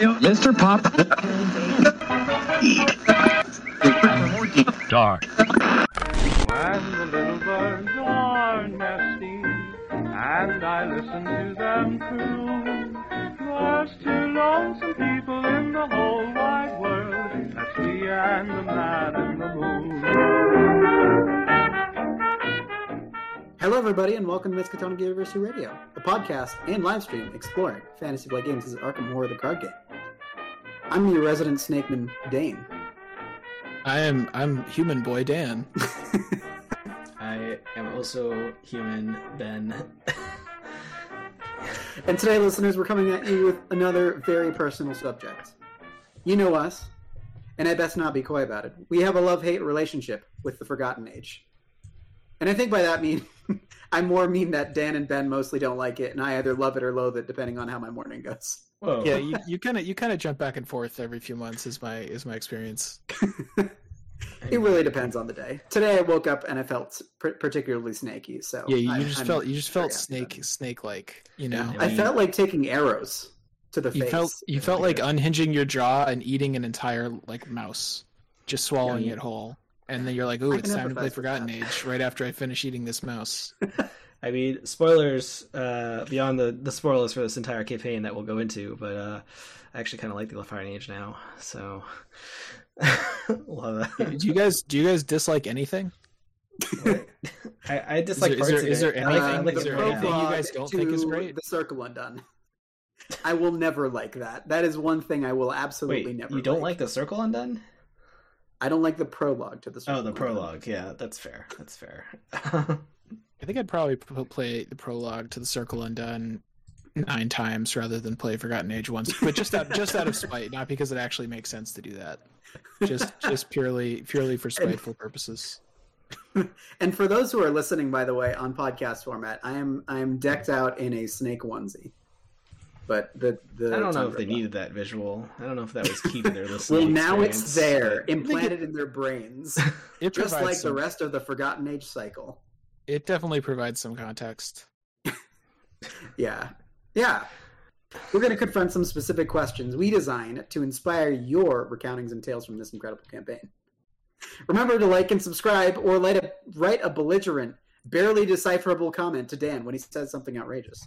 Mr. Pop. Dark. And the little birds are nesting, and I listen to them croon. There's two lonesome people in the whole wide world. That's me and the man in the moon. Hello, everybody, and welcome to Miskatonic University Radio, a podcast and live stream exploring Fantasy Flight Games' This is Arkham Horror the card game. I'm your resident snakeman, Dane. I am I'm human boy Dan. I am also human, Ben. And today, listeners, we're coming at you with another very personal subject. You know us, and I best not be coy about it. We have a love hate relationship with the Forgotten Age. And I think by that mean I more mean that Dan and Ben mostly don't like it, and I either love it or loathe it, depending on how my morning goes. Whoa. Yeah, you, you kind of you kind of jump back and forth every few months is my is my experience. It really depends on the day. Today, I woke up and I felt pr- particularly snaky. So Yeah, you, I- just I'm felt you just felt snake snake like you know. it. I felt like taking arrows to the you face. felt you felt like unhinging your jaw and eating an entire like mouse, just swallowing Yeah. it whole, and then you're like, "Oh, I it's time to play Forgotten. Age." Right after I finish eating this mouse. I mean, spoilers uh, beyond the, the spoilers for this entire campaign that we'll go into, but uh, I actually kind of like the Fire Age now, so love do you guys do you guys dislike anything? I, I dislike Is there- is parts there- of is it. there anything- I like is it there anything you guys don't think is great? The Circle Undone. I will never like that. That is one thing I will absolutely Wait, never. you don't like the Circle Undone? I don't like the prologue to the. Oh, the Undone. prologue. Yeah, that's fair. That's fair. I think I'd probably p- play the prologue to the Circle Undone nine times rather than play Forgotten Age once, but just out just out of spite, not because it actually makes sense to do that. Just just purely purely for spiteful purposes. And for those who are listening, by the way, on podcast format, I am I am decked out in a snake onesie. But the the I don't know if they Tundra- needed that visual. I don't know if that was key to their listening. Well, listening. now it's there, but- implanted in their brains, just like some, the rest of the Forgotten Age cycle. It definitely provides some context. Yeah. Yeah. We're going to confront some specific questions we design to inspire your recountings and tales from this incredible campaign. Remember to like and subscribe or write a, write a belligerent, barely decipherable comment to Dan when he says something outrageous.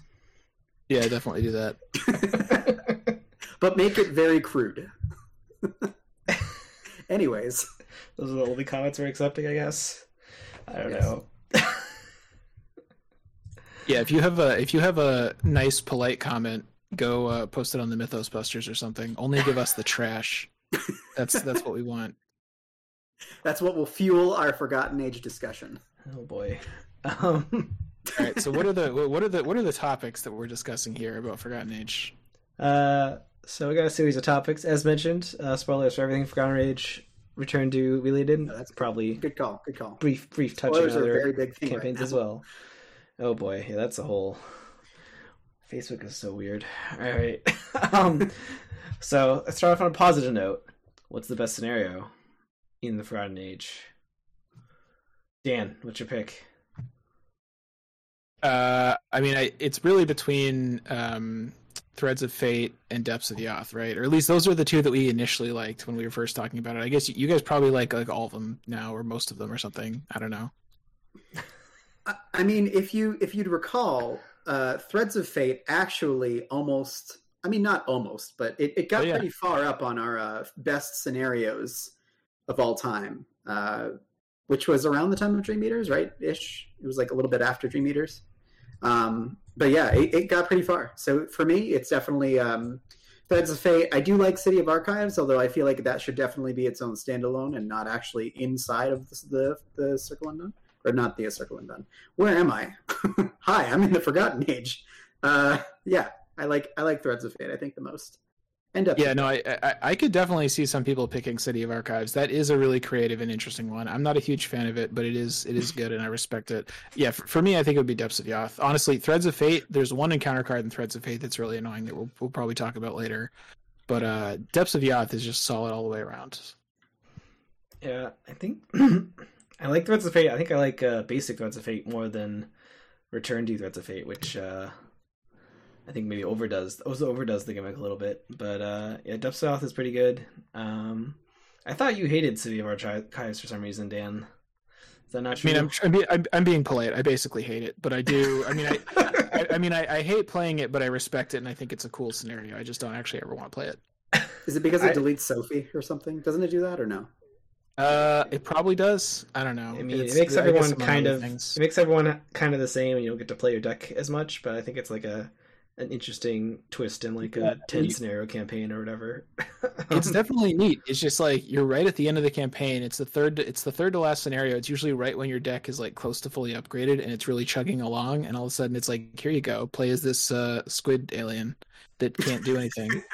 Yeah, definitely do that. But make it very crude. Anyways, Those are the only comments we're accepting, I guess. I don't Yes. know. Yeah, if you have a if you have a nice polite comment, go uh, post it on the Mythos Busters or something. Only give us the trash. That's that's what we want. that's what will fuel our Forgotten Age discussion. Oh boy. Um, All right. So what are the what are the what are the topics that we're discussing here about Forgotten Age? uh, so we got a series of topics, as mentioned. Uh, spoilers for everything Forgotten Age. Return to Related. that's probably Good call. Good call. brief brief touch on Spoilers are other very big thing right campaigns now. as well. Oh boy, yeah, that's a whole. Facebook is so weird. All right. um, so let's start off on a positive note. What's the best scenario in the Forgotten Age? Dan, what's your pick? Uh, I mean, I, it's really between um, Threads of Fate and Depths of Yoth, right? Or at least those are the two that we initially liked when we were first talking about it. I guess you guys probably like like all of them now, or most of them, or something. I don't know. I- I mean, if you if you'd recall, uh, Threads of Fate actually almost. I mean, not almost, but it, it got Oh, yeah. pretty far up on our uh, best scenarios of all time, uh, which was around the time of Dream Eaters, right? Ish. It was like a little bit after Dream Eaters. Um, but yeah, it, it got pretty far. So for me, it's definitely um, Threads of Fate. I do like City of Archives, although I feel like that should definitely be its own standalone and not actually inside of the the, the Circle Undone or not the Circle Undone. Where am I? Hi, I'm in the Forgotten Age. Uh, yeah, I like I like Threads of Fate. I think the most. End up. Yeah, no, I, I I could definitely see some people picking City of Archives. That is a really creative and interesting one. I'm not a huge fan of it, but it is it is good and I respect it. Yeah, for, for me, I think it would be Depths of Yoth. Honestly, Threads of Fate. There's one encounter card in Threads of Fate that's really annoying that we'll we'll probably talk about later. But uh, Depths of Yoth is just solid all the way around. Yeah, I think I like Threads of Fate. I think I like uh, basic Threads of Fate more than Return to Threads of Fate, which uh, I think maybe overdoes also overdoes the gimmick a little bit. But uh, yeah, Depths of Yoth is pretty good. Um, I thought you hated City of Archives for some reason, Dan. Is that not true? I'm, I'm, I'm, I'm being polite. I basically hate it, but I do. I mean, I, I, I mean, I, I hate playing it, but I respect it, and I think it's a cool scenario. I just don't actually ever want to play it. Is it because it I- deletes Sophie or something? Doesn't it do that or no? Uh, it probably does. I don't know. I mean, It's- it makes everyone kind of things. it makes everyone kind of the same, and you don't get to play your deck as much. But I think it's like a an interesting twist in like Yeah, a ten you- scenario campaign or whatever. It's definitely neat. It's just like you're right at the end of the campaign. It's the third. It's the third to last scenario. It's usually right when your deck is like close to fully upgraded and it's really chugging along. And all of a sudden, it's like, here you go. Play as this uh, squid alien that can't do anything.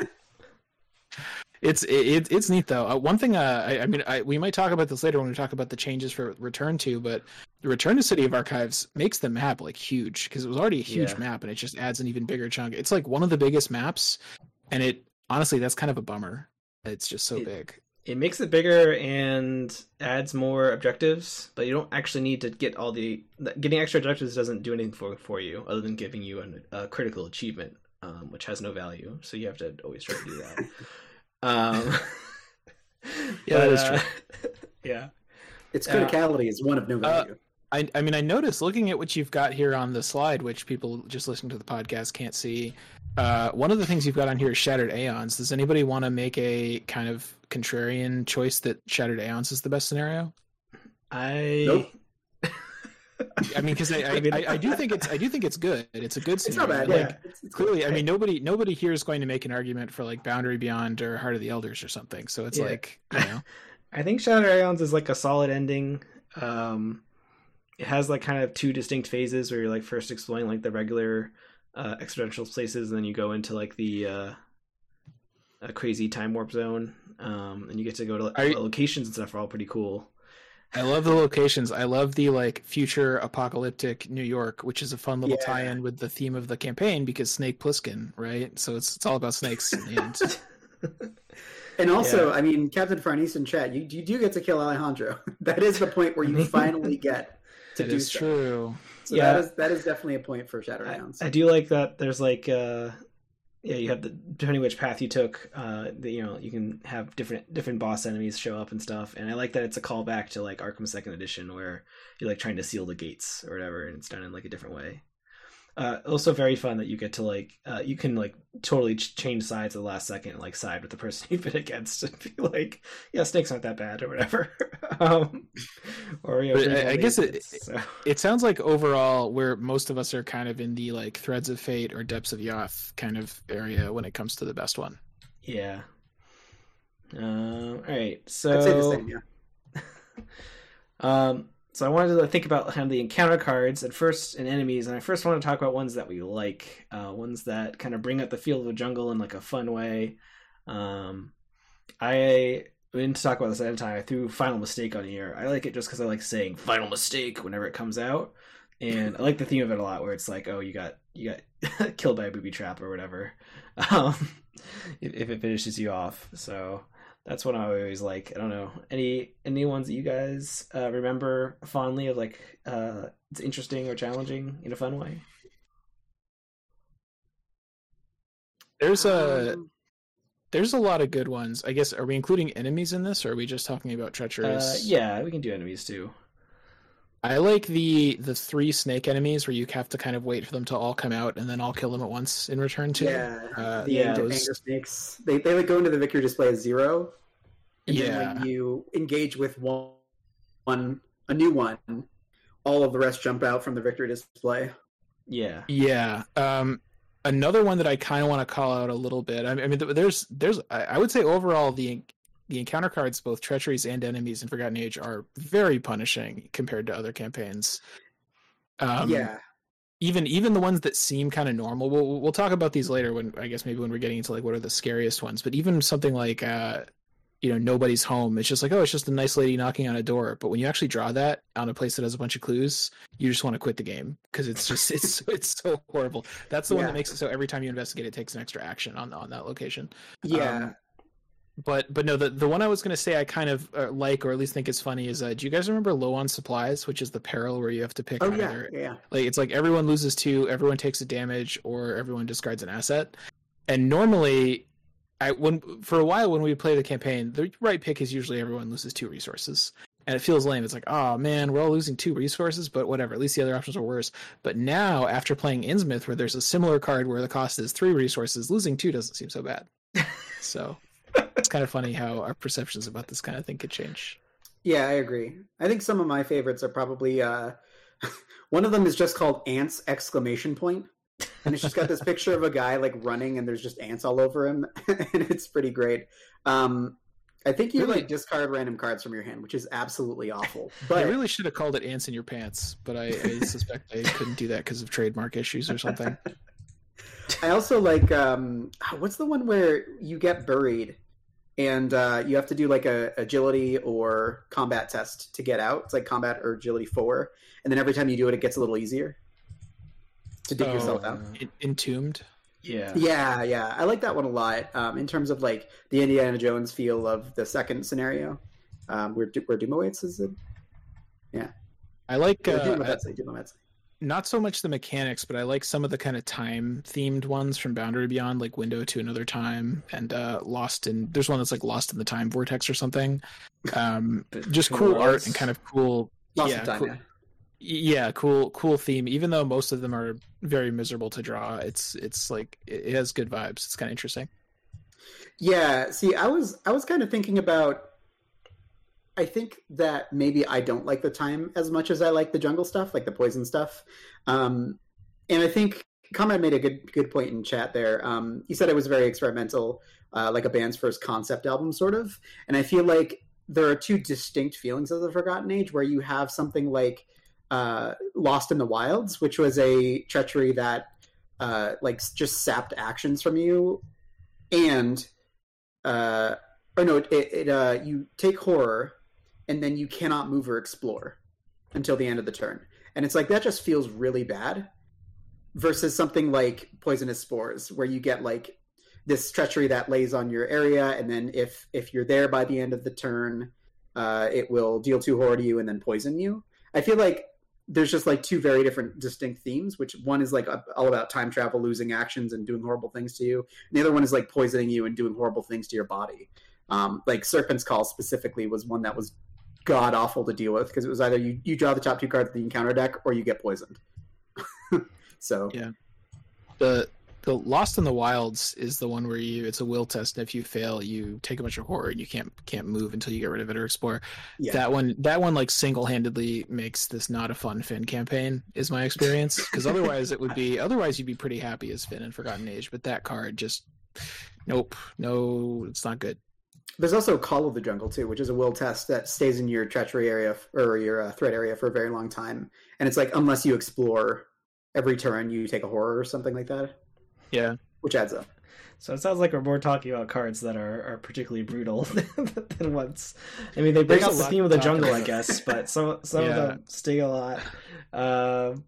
it's it, it's neat though. Uh, one thing, uh, I, I mean, I, we might talk about this later when we talk about the changes for Return to, but the Return to City of Archives makes the map like huge because it was already a huge Yeah. map and it just adds an even bigger chunk. It's like one of the biggest maps, and it honestly that's kind of a bummer. It's just so It- big. it makes it bigger and adds more objectives, but you don't actually need to get all the getting extra objectives doesn't do anything for for you other than giving you an, a critical achievement, um, which has no value. So you have to always try to do that. um, Yeah, that is uh, yeah. Its Yeah. criticality is one of no Uh, value. I, I mean, I noticed looking at what you've got here on the slide, which people just listening to the podcast can't see. Uh, one of the things you've got on here is Shattered Aeons. Does anybody want to make a kind of contrarian choice that Shattered Aeons is the best scenario? I Nope. I mean, because I, I, I mean- I, do think it's I do think it's good. It's a good it's not bad. Like, yeah, It's- it's clearly, I mean, nobody nobody here is going to make an argument for like Boundary Beyond or Heart of the Elders or something. So it's Yeah. like you know, I think Shattered Aeons is like a solid ending. Um, it has like kind of two distinct phases where you're like first exploring like the regular uh, exponential places, and then you go into like the uh, a crazy time warp zone, um, and you get to go to Are you- locations and stuff are all pretty cool. I love the locations. I love the like future apocalyptic New York, which is a fun little Yeah. tie-in with the theme of the campaign because Snake Plissken, right? So it's it's all about snakes. in the end. And also, Yeah. I mean, Captain Farnese and Chad, you, you do get to kill Alejandro. that is the point where you finally get to It do is stuff. true. So Yeah. that is that is definitely a point for Shattered I, I do like that. There's like uh, yeah, you have the depending which path you took. Uh, the, you know, you can have different different boss enemies show up and stuff. And I like that it's a callback to like Arkham Second Edition, where you're like trying to seal the gates or whatever, and it's done in like a different way. Uh, also very fun that you get to like uh, you can like totally ch- change sides at the last second and like side with the person you've been against and be like yeah snakes aren't that bad or whatever um, or you know, I- I guess it- so. It sounds like overall, where most of us are kind of in the like threads of fate or depths of Yoth kind of area when it comes to the best one. Yeah. Um, all right. So, I'd say the same, yeah. um, so I wanted to think about kind of the encounter cards at first and enemies, and I first want to talk about ones that we like, uh, ones that kind of bring up the feel of the jungle in like a fun way. Um, I we didn't talk about this at time. I threw Final Mistake on here. I like it just because I like saying Final Mistake whenever it comes out, and I like the theme of it a lot. Where it's like, oh, you got you got killed by a booby trap or whatever, um, if, if it finishes you off. So that's what I always like. I don't know any any ones that you guys uh, remember fondly of like uh, it's interesting or challenging in a fun way. There's a Um, there's a lot of good ones. I guess are we including enemies in this, or are we just talking about Uh, treacherous? yeah, we can do enemies too. I like the the three snake enemies where you have to kind of wait for them to all come out and then all kill them at once in return to. yeah, Uh, the yeah, anger, those- anger snakes. They they like go into the victory display as zero, and then Yeah. when you engage with one, one a new one, all of the rest jump out from the victory display. Yeah, Yeah. Um, another one that I kind of want to call out a little bit. I mean, I mean, there's, there's, I I would say overall the the encounter cards, both treacheries and enemies in Forgotten Age, are very punishing compared to other campaigns. Um, yeah, Even even the ones that seem kind of normal. We'll we'll talk about these later when I guess maybe when we're getting into like what are the scariest ones. But even something like uh, you know, nobody's home. It's just like, oh, it's just a nice lady knocking on a door. But when you actually draw that on a place that has a bunch of clues, you just want to quit the game because it's just it's it's so horrible. That's the one that makes it so every time you investigate, it takes an extra action on on that location. yeah. Um, but but no, the the one I was gonna say I kind of uh, like or at least think is funny is uh, do you guys remember low on supplies, which is the peril where you have to pick Oh yeah, yeah. like it's like everyone loses two, everyone takes a damage, or everyone discards an asset. And normally, I when for a while when we play the campaign, the right pick is usually everyone loses two resources, and it feels lame. It's like, oh man, we're all losing two resources, but whatever. At least the other options are worse. But now, after playing Innsmouth, where there's a similar card where the cost is three resources, losing two doesn't seem so bad. so it's kind of funny how our perceptions about this kind of thing could change. Yeah, I agree. I think some of my favorites are probably uh one of them is just called ants exclamation point. And it's just got this picture of a guy like running and there's just ants all over him and it's pretty great. Um I think you Really? like discard random cards from your hand, which is absolutely awful. but I really should have called it "ants in your pants," but I, I suspect I couldn't do that because of trademark issues or something. I also like um what's the one where you get buried and uh, you have to do like a agility or combat test to get out. It's like combat or agility four, and then every time you do it, it gets a little easier to dig Oh, yourself out. Entombed. Yeah. Yeah, yeah, I like that one a lot. Um, in terms of like the Indiana Jones feel of the second scenario, um, where Du- where Doom of Eztli is it? I like Yeah, uh, Doom of Eztli, not so much the mechanics, but I like some of the kind of time themed ones from Boundary Beyond, like Window to Another Time and uh, Lost in. There's one that's like Lost in the Time Vortex or something. Um, just cool art and kind of cool. Lost yeah, in time. cool, yeah. Yeah, cool, cool theme. Even though most of them are very miserable to draw, it's it's like it has good vibes. It's kind of interesting. Yeah, see, I was I was kind of thinking about. I think that maybe I don't like the time as much as I like the jungle stuff, like the poison stuff. Um, and I think Comrade made a good good point in chat there. Um, he said it was very experimental, uh, like a band's first concept album, sort of. And I feel like there are two distinct feelings of the Forgotten Age, where you have something like uh, Lost in the Wilds, which was a treachery that uh, like just sapped actions from you, and uh, or no, it, it uh, you take horror, and then you cannot move or explore until the end of the turn, and it's like that just feels really bad. Versus something like poisonous spores, where you get like this treachery that lays on your area, and then if if you're there by the end of the turn, uh, it will deal two horror to you and then poison you. I feel like there's just like two very different distinct themes. Which one is like all about time travel, losing actions, and doing horrible things to you. And the other one is like poisoning you and doing horrible things to your body. Um, like Serpent's Call specifically was one that was god awful to deal with because it was either you, you draw the top two cards of the encounter deck or you get poisoned. so Yeah. the the Lost in the Wilds is the one where you it's a will test and if you fail you take a bunch of horror and you can't can't move until you get rid of it or explore. yeah, That one that one like single handedly makes this not a fun Finn campaign is my experience because otherwise it would be otherwise you'd be pretty happy as Finn in Forgotten Age but that card just nope no it's not good. There's also Call of the Jungle too, which is a will test that stays in your treachery area or your uh, threat area for a very long time, and it's like unless you explore every turn, you take a horror or something like that, Yeah. which adds up. So it sounds like we're more talking about cards that are, are particularly brutal than ones. I mean, they bring There's out the theme of the jungle, I guess, but some some Yeah. of them sting a lot. Um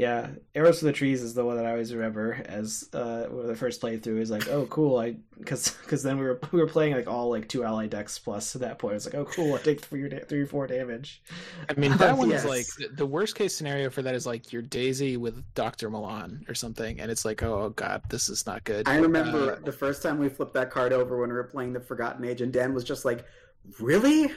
yeah, Arrows to the Trees is the one that I always remember as uh, one of the first playthrough is like, oh, cool, I because because then we were we were playing like all like two ally decks plus at that point. It's like, oh, cool, I take three da- three or four damage. I mean that Uh, one yes. is like the- the worst case scenario for that is like your Daisy with Doctor Milan or something and it's like oh god this is not good. I remember Uh, the first time we flipped that card over when we were playing the Forgotten Age, and Dan was just like, "Really?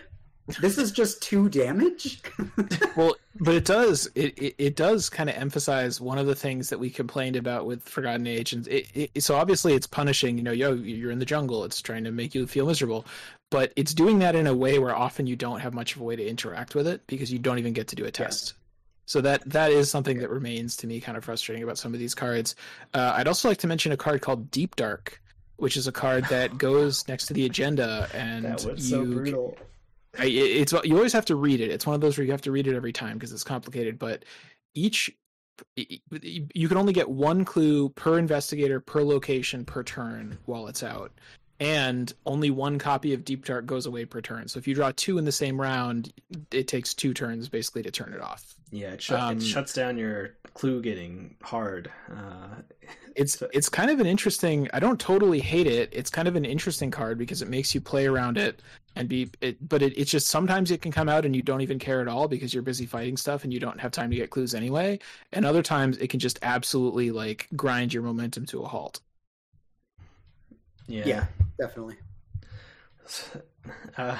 This is just two damage?" well but it does it, it, it does kind of emphasize one of the things that we complained about with forgotten age and it, it, so obviously it's punishing you know yo you're in the jungle it's trying to make you feel miserable. But it's doing that in a way where often you don't have much of a way to interact with it because you don't even get to do a test. So that that is something that remains to me kind of frustrating about some of these cards. Uh, i'd also like to mention a card called deep dark which is a card that goes next to the agenda and That was you so brutal. I, it- it's uh, you always have to read it. It's one of those where you have to read it every time because it's complicated. But each you can only get one clue per investigator per location per turn while it's out, and only one copy of Deep Dark goes away per turn. So if you draw two in the same round, it takes two turns basically to turn it off. Yeah, it, shut, Um, it shuts down your clue getting hard. Uh, It's So- it's kind of an interesting. I don't totally hate it. It's kind of an interesting card because it makes you play around it and be. It, but it, it's just sometimes it can come out and you don't even care at all because you're busy fighting stuff and you don't have time to get clues anyway. And other times it can just absolutely like grind your momentum to a halt. yeah. Yeah, definitely. Uh,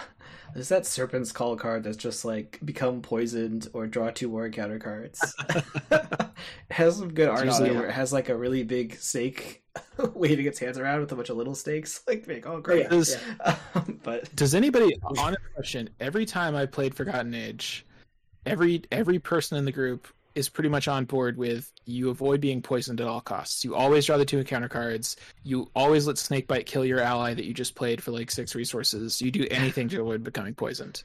there's that Serpent's Call card that's just like become poisoned or draw two war encounter cards. it has some good art on it where it has like a really big snake waving its hands around with a bunch of little snakes. Like, big, oh, Oh, great. yeah, Does- yeah. Um, but Does anybody honest question? Every time I played Forgotten Age, every every person in the group is pretty much on board with you avoid being poisoned at all costs. You always draw the two encounter cards. You always let Snakebite kill your ally that you just played for like six resources. You do anything to avoid becoming poisoned.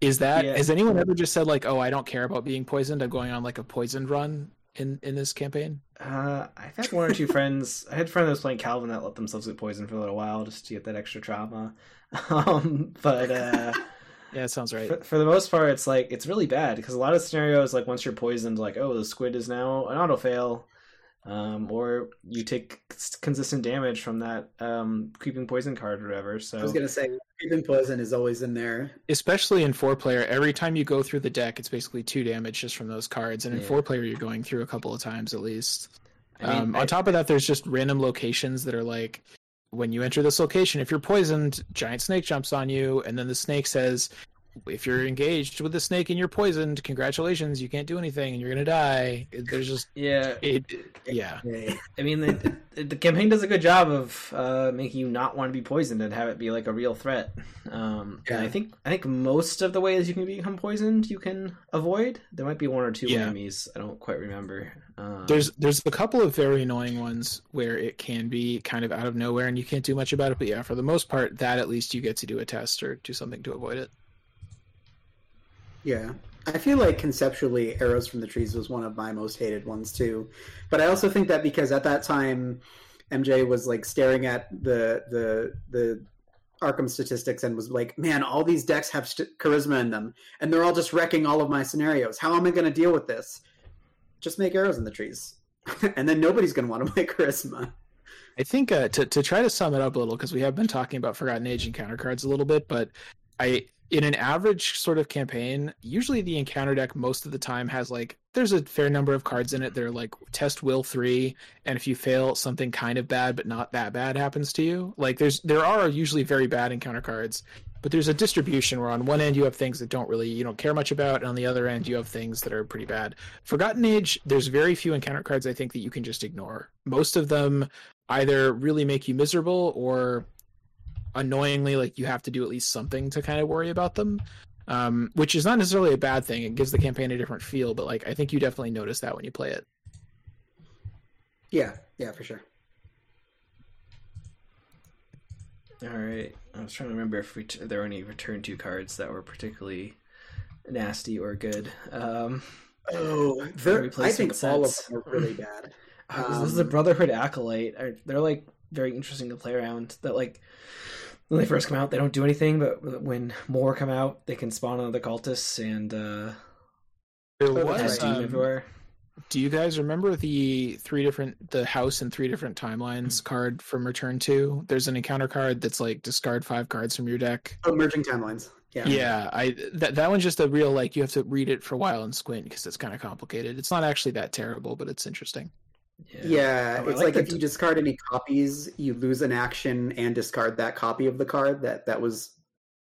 Is that Yeah. has anyone ever just said like, "Oh, I don't care about being poisoned. I'm going on like a poisoned run in in this campaign"? uh, I've had one or two friends. I had a friend that was playing Calvin that let themselves get poisoned for a little while just to get that extra trauma. Um, but uh, Yeah, that sounds right. for, for the most part, it's like it's really bad because a lot of scenarios, like once you're poisoned, like oh, the squid is now an auto fail, um, or you take consistent damage from that um, creeping poison card or whatever. So I was gonna say, even poison is always in there. especially in four player every time you go through the deck it's basically two damage just from those cards and in Yeah. four player you're going through a couple of times at least I mean, um, I- on top of that there's just random locations that are like when you enter this location if you're poisoned giant snake jumps on you and then the snake says if you're engaged with the snake and you're poisoned congratulations you can't do anything and you're gonna die there's just yeah, it yeah. I mean, the, the, campaign does a good job of uh, making you not want to be poisoned and have it be like a real threat. Um, and Yeah. I think I think most of the ways you can become poisoned you can avoid. There might be one or two Yeah. enemies I don't quite remember. Um, There's there's a couple of very annoying ones where it can be kind of out of nowhere and you can't do much about it. But yeah, for the most part, that at least you get to do a test or do something to avoid it. Yeah. I feel like conceptually Arrows from the Trees was one of my most hated ones too. But I also think that because at that time MJ was like staring at the the the Arkham statistics and was like, "Man, all these decks have st- charisma in them and they're all just wrecking all of my scenarios. How am I going to deal with this?" Just make Arrows in the Trees. and then nobody's going to want to play charisma. I think uh, to to try to sum it up a little because we have been talking about Forgotten Age encounter cards a little bit, but I in an average sort of campaign, usually the encounter deck most of the time has like there's a fair number of cards in it. They're like test will three, and if you fail, something kind of bad but not that bad happens to you. Like there's there are usually very bad encounter cards, but there's a distribution where on one end you have things that don't really you don't care much about, and on the other end you have things that are pretty bad. Forgotten Age, there's very few encounter cards I think that you can just ignore. Most of them either really make you miserable or annoyingly like you have to do at least something to kind of worry about them um, which is not necessarily a bad thing it gives the campaign a different feel but like i think you definitely notice that when you play it Yeah, yeah, for sure. All right. I was trying to remember if ret- there were any return to cards that were particularly nasty or good. Um, Oh, For they're- I replacement think all of them are really bad. this is the Um, Brotherhood Acolyte. They're like very interesting to play around. That like when they first come out, they don't do anything, but when more come out, they can spawn another cultists and uh, there was right. um, everywhere. do you guys remember the three different the house and three different timelines card from return 2 there's an encounter card that's like discard five cards from your deck Oh, merging timelines. Yeah. yeah i that, that one's just a real like you have to read it for a while and squint because it's kind of complicated it's not actually that terrible but it's interesting Yeah, Oh, it's like like, if you discard any copies, you lose an action and discard that copy of the card that that was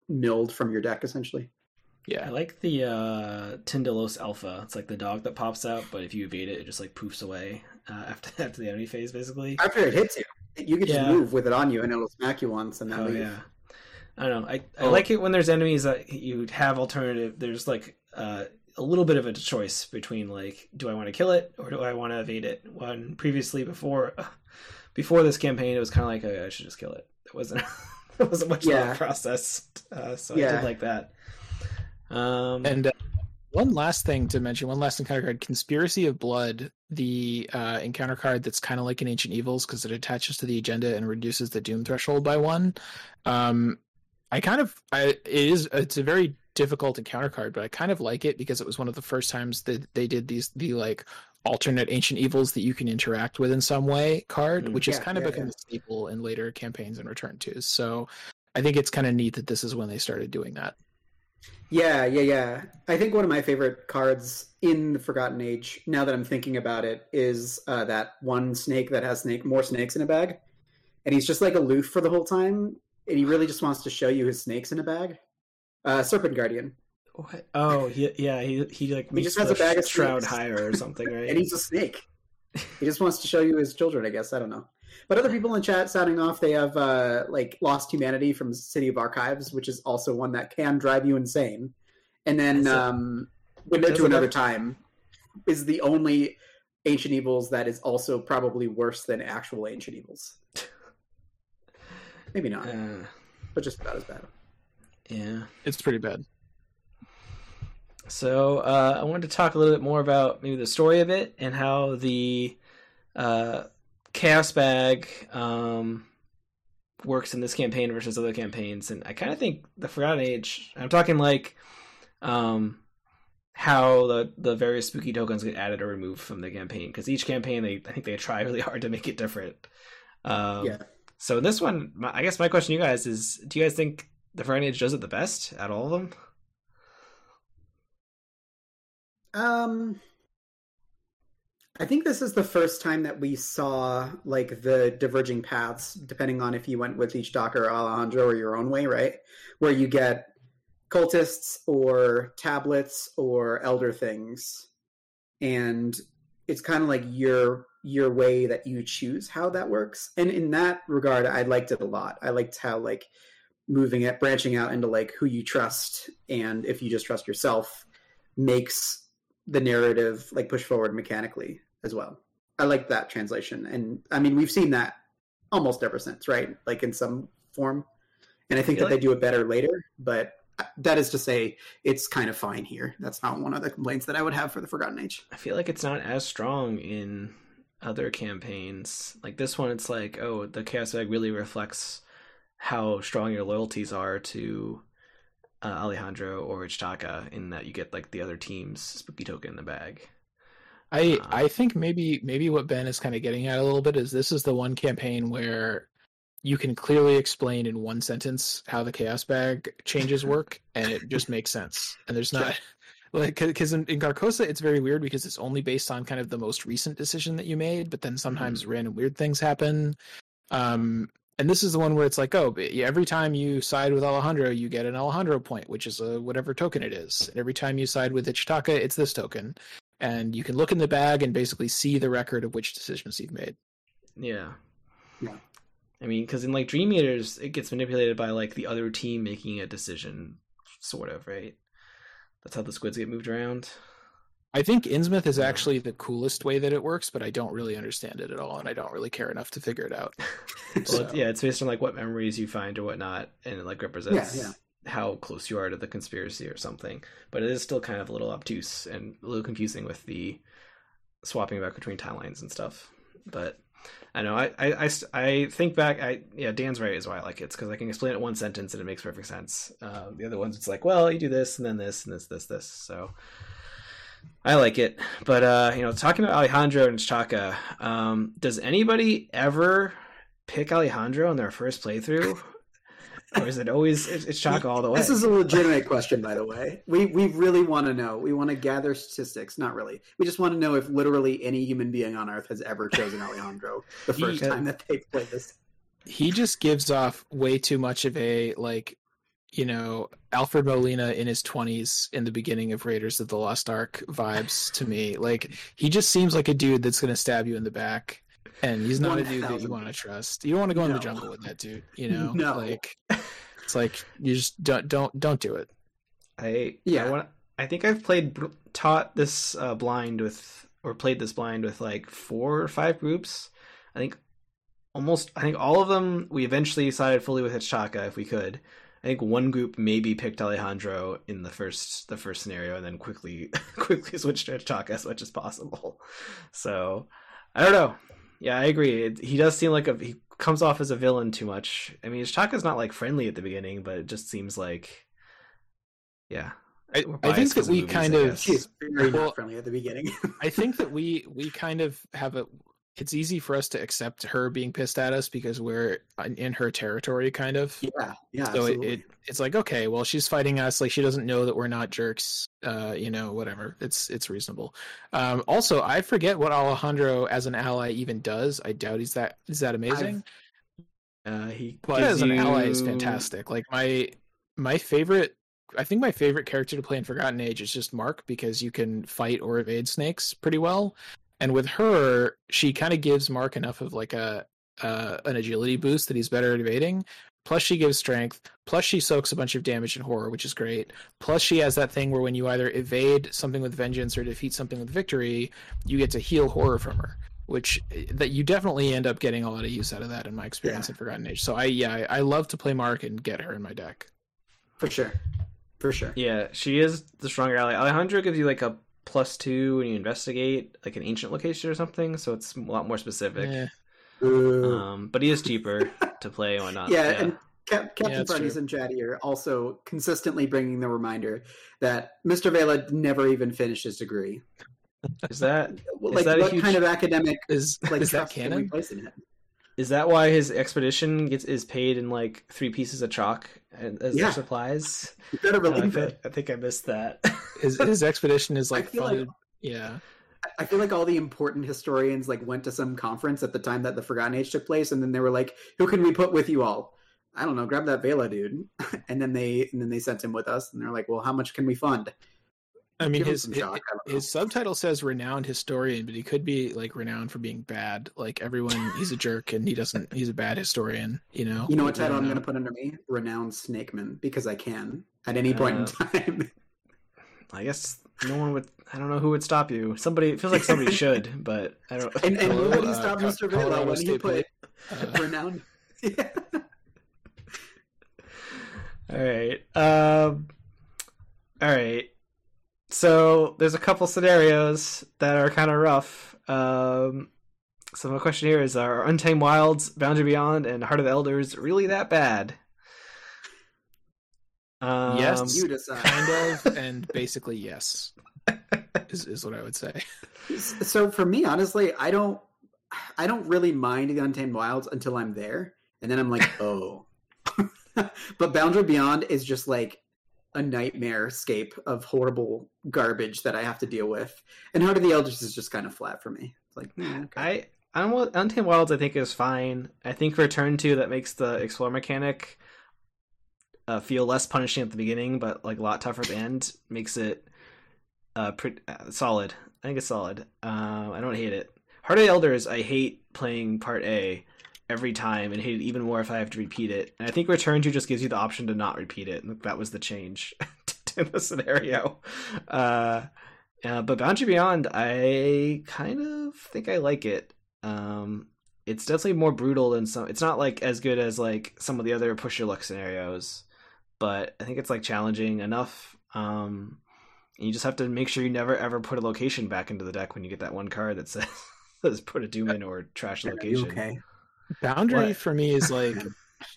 milled from your deck, essentially. Yeah, I like the uh, Tindalos Alpha. It's like the dog that pops out, but if you evade it, it just like poofs away uh, after after the enemy phase, basically. After it hits you, you can just Yeah. move with it on you, and it'll smack you once, and then Oh leave. yeah. I don't know. I, I Oh. like it when there's enemies that you have alternative. There's like uh, a little bit of a choice between like, do I want to kill it or do I want to evade it? When previously before before this campaign, it was kind of like oh, I should just kill it. It wasn't it wasn't much of Yeah. a process. Uh, so I did like that. Um, and uh, One last thing to mention, one last encounter card, Conspiracy of Blood, the uh, encounter card that's kind of like an Ancient Evils because it attaches to the agenda and reduces the Doom threshold by one. Um, I kind of, I it is, it's a very difficult encounter card, but I kind of like it because it was one of the first times that they did these the like alternate Ancient Evils that you can interact with in some way card, Mm, which has yeah, kind of yeah, become yeah. a staple in later campaigns and Return to. So I think it's kind of neat that this is when they started doing that. Yeah, yeah, yeah. I think one of my favorite cards in the Forgotten Age, now that I'm thinking about it, is uh, that one snake that has snake more snakes in a bag, and he's just like aloof for the whole time, and he really just wants to show you his snakes in a bag. Uh, Serpent Guardian, What? Oh, he, yeah, he he like He just has a bag of shroud snakes. higher or something, right? and he's a snake. He just wants to show you his children, I guess. I don't know. But other people in chat sounding off, they have uh, like Lost Humanity from City of Archives, which is also one that can drive you insane. And then um, Window to Another have- Time is the only Ancient Evils that is also probably worse than actual Ancient Evils. Maybe not, Uh, but just about as bad. Yeah. It's pretty bad. So uh, I wanted to talk a little bit more about maybe the story of it and how the uh, chaos bag um, works in this campaign versus other campaigns. And I kind of think the Forgotten Age. I'm talking like um, how the the various spooky tokens get added or removed from the campaign because each campaign they I think they try really hard to make it different. Um, yeah. So in this one, my, I guess my question to you guys is: Do you guys think the Forgotten Age does it the best at all of them? Um, I think this is the first time that we saw like the diverging paths, depending on if you went with each Docker Alejandro or your own way, right? Where you get cultists or tablets or elder things, and it's kind of like your your way that you choose how that works. And in that regard, I liked it a lot. I liked how like moving it, branching out into like who you trust, and if you just trust yourself, makes the narrative like push forward mechanically as well. I like that translation, and I mean we've seen that almost ever since, right? Like in some form, and I think that they do it better later. But that is to say, it's kind of fine here. That's not one of the complaints that I would have for the Forgotten Age. I feel like it's not as strong in other campaigns. Like this one, it's like, oh, the chaos bag really reflects how strong your loyalties are to uh, Alejandro or Ichtaca, in that you get like the other team's spooky token in the bag. I Uh, I think maybe maybe what Ben is kind of getting at a little bit is this is the one campaign where you can clearly explain in one sentence how the chaos bag changes work, and it just makes sense. And there's not like because in, in Carcosa it's very weird because it's only based on kind of the most recent decision that you made, but then sometimes random weird things happen. Um, and this is the one where it's like, oh, every time you side with Alejandro, you get an Alejandro point, which is a whatever token it is. And every time you side with Ichtaca, it's this token and you can look in the bag and basically see the record of which decisions you've made. Yeah. Yeah. I mean, because in like Dream Eaters, it gets manipulated by like the other team making a decision, sort of, right? That's how the squids get moved around. I think Innsmouth is actually the coolest way that it works, but I don't really understand it at all, and I don't really care enough to figure it out. Well, So- it's, yeah, it's based on like what memories you find or whatnot, and it like represents yeah. how close you are to the conspiracy or something. But it is still kind of a little obtuse and a little confusing with the swapping back between timelines and stuff. But I know I I, I, I think back. I yeah, Dan's right is why I like it because I can explain it one sentence and it makes perfect sense. Uh, the other ones, it's like, well, you do this and then this and this this this. So. I like it, but uh, you know, talking about Alejandro and Chaka, um, does anybody ever pick Alejandro in their first playthrough, or is it always it's, it's Chaka all the way? This is a legitimate question, by the way. We we really want to know. We want to gather statistics. Not really. We just want to know if literally any human being on Earth has ever chosen Alejandro the first He- time that they've played this. He just gives off way too much of a like, you know, Alfred Molina in his twenties in the beginning of Raiders of the Lost Ark vibes to me. Like he just seems like a dude that's gonna stab you in the back. And he's not a dude that you want to trust. You don't want to go in the jungle with that dude. You know, No. like it's like you just don't don't don't do it. I Yeah. I, want, I think I've played taught this uh, blind with or played this blind with like four or five groups. I think almost I think all of them we eventually sided fully with Ichtaca if we could. I think one group maybe picked Alejandro in the first the first scenario, and then quickly quickly switched to Chaka as much as possible. So I don't know. Yeah, I agree. It, he does seem like a he comes off as a villain too much. I mean, Chaka's not like friendly at the beginning, but it just seems like, yeah. I, I think biased that 'cause of we movies, kind of guess. She's very Well- not friendly at the beginning. I think that we we kind of have a it's easy for us to accept her being pissed at us because we're in- her territory kind of. yeah, yeah, so it, it it's like okay, well she's fighting us like she doesn't know that we're not jerks. Uh, you know, whatever. It's it's reasonable. Um, also, I forget what Alejandro as an ally even does. I doubt he's that is that amazing. Uh, he as an ally is fantastic. Like my my favorite I think my favorite character to play in Forgotten Age is just Mark because you can fight or evade snakes pretty well. And with her, she kind of gives Mark enough of like a uh, an agility boost that he's better at evading. Plus, she gives strength. Plus, she soaks a bunch of damage in horror, which is great. Plus, she has that thing where when you either evade something with vengeance or defeat something with victory, you get to heal horror from her. Which that you definitely end up getting a lot of use out of that in my experience Yeah. in Forgotten Age. So I yeah I, I love to play Mark and get her in my deck. for sure, for sure. Yeah, she is the stronger ally. Alejandro gives you like a plus two when you investigate like an ancient location or something, so it's a lot more specific. Ooh. Um, but he is cheaper to play and whatnot. yeah, and Cap- Captain that's Parties true. and Chatty are also consistently bringing the reminder that Mr. Vela never even finished his degree. is that Like, that a what huge- kind of academic is like is that trust can we canon? place in it? Is that why his expedition gets is paid in like three pieces of chalk as Yeah. their supplies? You better Uh, I, believe feel- it. I think I missed that. His his expedition is like feel like- funded. yeah, I feel like all the important historians like went to some conference at the time that the Forgotten Age took place, and then they were like, "Who can we put with you all?" I don't know. Grab that Vela dude, and then they and then they sent him with us, and they're like, "Well, how much can we fund?" I mean his his, shock, I his subtitle says renowned historian, but he could be like renowned for being bad. Like everyone, he's a jerk and he doesn't. He's a bad historian. You know. You know what title I'm going to put under me? Renowned Snakeman, because I can at any point in Uh, time. I guess no one would. I don't know who would stop you. Somebody it feels like somebody should, but I don't. and and Hello, nobody uh, stopped Co- Mr. Vela when he put Uh, renowned. Yeah. All right. Um, all right. So there's a couple scenarios that are kind of rough. Um, so my question here is: Are Untamed Wilds, Boundary Beyond, and Heart of the Elders really that bad? Um, Yes. You decide. kind of, and basically yes, is is what I would say. So for me, honestly, I don't, I don't really mind the Untamed Wilds until I'm there, and then I'm like, oh. but Boundary Beyond is just like a nightmare scape of horrible garbage that I have to deal with, and Heart of the Elders is just kind of flat for me. It's like, eh, okay. I Untamed Wilds. I think is fine. I think Return to that makes the explore mechanic uh, feel less punishing at the beginning, but like a lot tougher at the end. Makes it uh, pretty uh, solid. I think it's solid. Uh, I don't hate it. Heart of the Elders. I hate playing Part A every time, and hate it even more if I have to repeat it. And I think Return to just gives you the option to not repeat it. And that was the change to the scenario. Uh, uh, but Boundary Beyond, I kind of think I like it. Um, it's definitely more brutal than some. It's not like as good as like some of the other push your luck scenarios, but I think it's like challenging enough. Um, and you just have to make sure you never ever put a location back into the deck when you get that one card that says, says put a doom in or trash location. okay? Boundary What? for me is like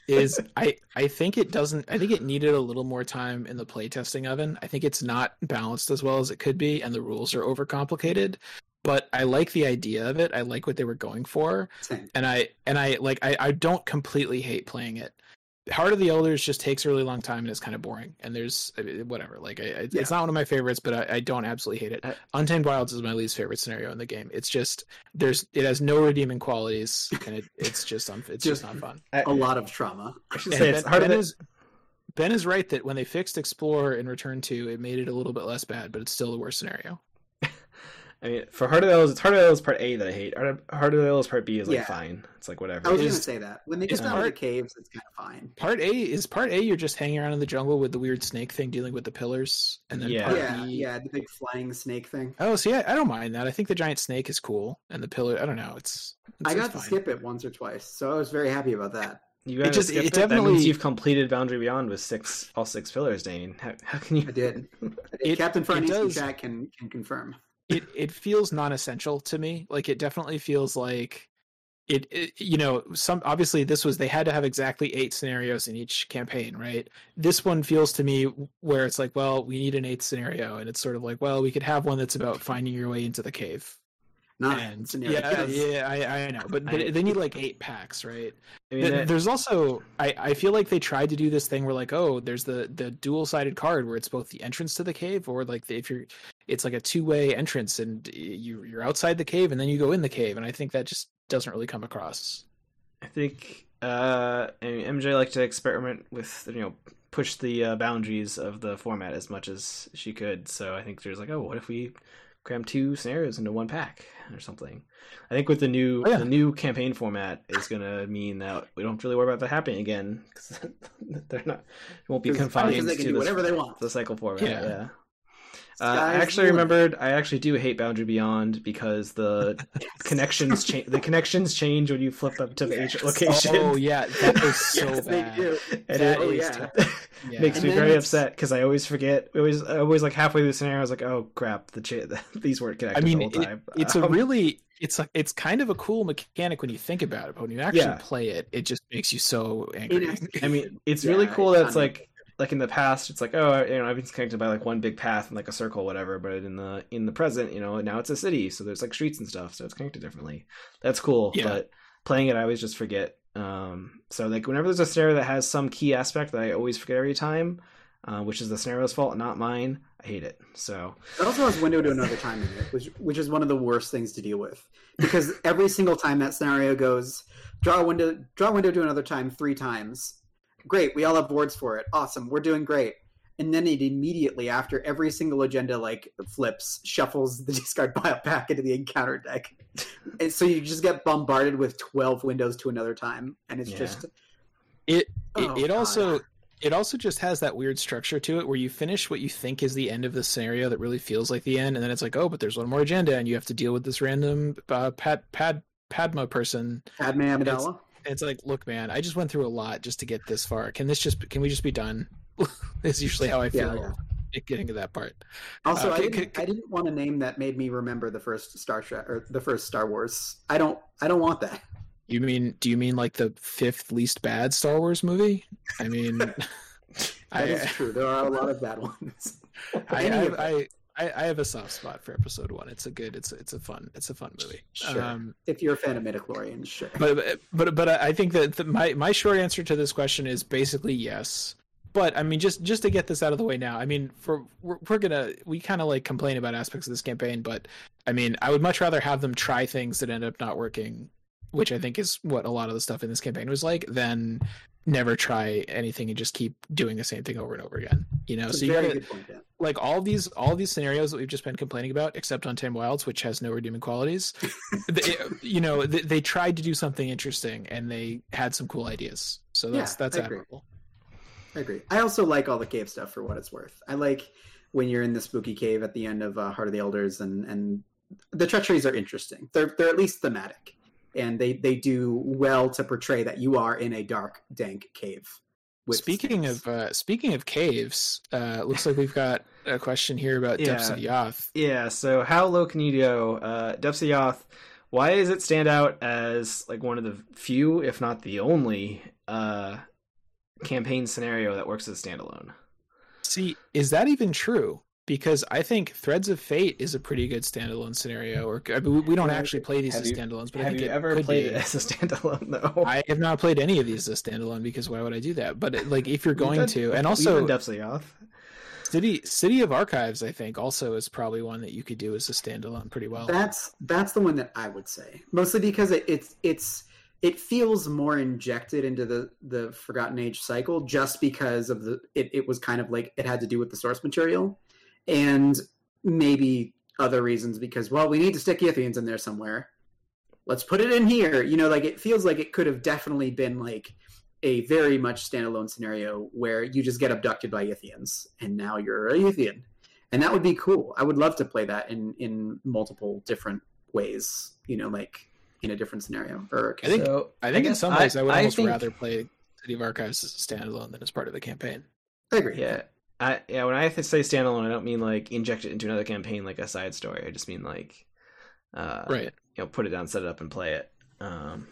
is I I think it doesn't I think it needed a little more time in the playtesting oven. I think it's not balanced as well as it could be and the rules are overcomplicated. But I like the idea of it. I like what they were going for. Same. And I and I like I, I don't completely hate playing it. Heart of the Elders just takes a really long time and it's kind of boring. And there's I mean, whatever. Like I, I- Yeah. it's not one of my favorites, but I, I don't absolutely hate it. Uh, Untamed Wilds is my least favorite scenario in the game. It's just there's it has no redeeming qualities and it, it's just un, it's just Just- not fun. I, A lot of trauma. I should And say ben, it's hard ben is Ben is right that when they fixed Explore and Return to, it made it a little bit less bad, but it's still the worst scenario. I mean, for Heart of the Hills, it's Heart of the Hills Part A that I hate. Heart of, Heart the Hills Part B is like Yeah. fine. It's like whatever. I was going to say that when they is get down to the caves, it's kind of fine. Part A is part A. You're just hanging around in the jungle with the weird snake thing, dealing with the pillars, and then Yeah. part yeah, B. yeah, the big flying snake thing. Oh, see, I, I don't mind that. I think the giant snake is cool, and the pillar. I don't know. It's, it's I it's got to fine. skip it once or twice, so I was very happy about that. You gotta just- skip it it. That definitely- means you've completed Boundary Beyond with six, all six fillers, Dane. How, how can you? I did. I did. It- Captain it Farnese does- chat can can confirm. It it feels non-essential to me like it definitely feels like it, it you know some obviously this was they had to have exactly eight scenarios in each campaign right? This one feels to me where it's like well we need an eighth scenario and it's sort of like well we could have one that's about finding your way into the cave Nine and scenarios. yeah yeah I, I know but, but they need like eight packs right I mean, Th- that- there's also I, I feel like they tried to do this thing where like oh there's the the dual sided card where it's both the entrance to the cave or like the, if you're it's like a two way entrance and you you're outside the cave and then you go in the cave and I think that just doesn't really come across. I think uh, I mean, MJ liked to experiment with you know push the uh, boundaries of the format as much as she could. So I think there's like, oh, what if we cram two scenarios into one pack or something? I think with the new Oh, yeah. the new campaign format is gonna mean that we don't really worry about that happening again because they're not it won't be Because- confined because they can to do this- whatever they want. the cycle format. Yeah. Yeah. Uh, I actually remembered. I actually do hate Boundary Beyond because the connections change. The connections change when you flip up to the Yes. agent location. Oh yeah, that is so Yes, they bad. do. and That it is yeah. Yeah. makes And me very it's- upset because I always forget. I always, I always like halfway through the scenario. I was like, "Oh crap! The cha- these weren't connected I mean, the whole time." it's a Um, really it's like it's kind of a cool mechanic when you think about it, but when you actually Yeah. play it, it just makes you so angry. I mean, it's Yeah, really cool that it's kinda. like like in the past, it's like oh, you know, everything's connected by like one big path and like a circle, whatever. But in the in the present, you know, now it's a city, so there's like streets and stuff, so it's connected differently. That's cool. Yeah. But playing it, I always just forget. Um, so like whenever there's a scenario that has some key aspect that I always forget every time, uh, which is the scenario's fault, not mine, I hate it. So It also has window to another time in it, which which is one of the worst things to deal with because every single time that scenario goes, draw a window, draw a window to another time three times. Great, we all have boards for it. Awesome, we're doing great. And then it immediately, after every single agenda like flips, shuffles the discard pile back into the encounter deck, and so you just get bombarded with twelve windows to another time, and it's Yeah. just It Oh, it, it also it also just has that weird structure to it where you finish what you think is the end of the scenario that really feels like the end, and then it's like, oh, but there's one more agenda, and you have to deal with this random uh, pad pad Padma person. Padme Amidala. It's like, look, man, I just went through a lot just to get this far. Can this just can we just be done? is usually how I feel Yeah, it getting to that part. Also, Uh, I, didn't, I didn't want a name that made me remember the first Star Trek or the first Star Wars. I don't. I don't want that. You mean do you mean like the fifth least bad Star Wars movie? I mean, I, That is true. There are a lot of bad ones. I, I. I, I, I have a soft spot for episode one. It's a good. It's it's a fun. It's a fun movie. Sure. Um, if you're a fan of midichlorians, sure. but but but I think that the, my my short answer to this question is basically yes. But I mean, just just to get this out of the way now. I mean, for we're, we're gonna we kind of like complain about aspects of this campaign, but I mean, I would much rather have them try things that end up not working, which I think is what a lot of the stuff in this campaign was like, than never try anything and just keep doing the same thing over and over again. You know, so you gotta point, Dan. like all these all these scenarios that we've just been complaining about, except Untamed Wilds, which has no redeeming qualities. they, you know, they, they tried to do something interesting and they had some cool ideas. So that's Yeah, that's I agree. admirable. I agree. I also like all the cave stuff for what it's worth. I like when you're in the spooky cave at the end of uh, Heart of the Elders, and and the treacheries are interesting. They're they're at least thematic, and they they do well to portray that you are in a dark, dank cave. Speaking snakes. of uh, speaking of caves, uh, looks like we've got a question here about Depths of Yoth. Yeah, so how low can you go? Uh, Depths of Yoth, why does it stand out as like one of the few, if not the only, uh, campaign scenario that works as a standalone? See, is that even true? Because I think Threads of Fate is a pretty good standalone scenario. Or I mean, we- we don't actually play these have as standalones, but I Have think you it ever could played be. it as a standalone though? I have not played any of these as standalone because why would I do that? But it- like, if you're going done- to, and also done Depths of Yoth. City City of Archives, I think, also is probably one that you could do as a standalone pretty well. That's that's the one that I would say, mostly because it, it's it's it feels more injected into the the Forgotten Age cycle, just because of the it, it was kind of like it had to do with the source material, and maybe other reasons because well we need to stick Yithians in there somewhere. Let's put it in here. You know, like it feels like it could have definitely been like a very much standalone scenario where you just get abducted by Yithians and now you're a Yithian and that would be cool. I would love to play that in in multiple different ways. You know, like in a different scenario. Or I think- so, I think in some ways I, would almost think- rather play City of Archives as a standalone than as part of the campaign. I agree. Yeah, I yeah. When I say standalone, I don't mean like inject it into another campaign like a side story. I just mean like, uh, Right. you know, put it down, set it up, and play it. Um,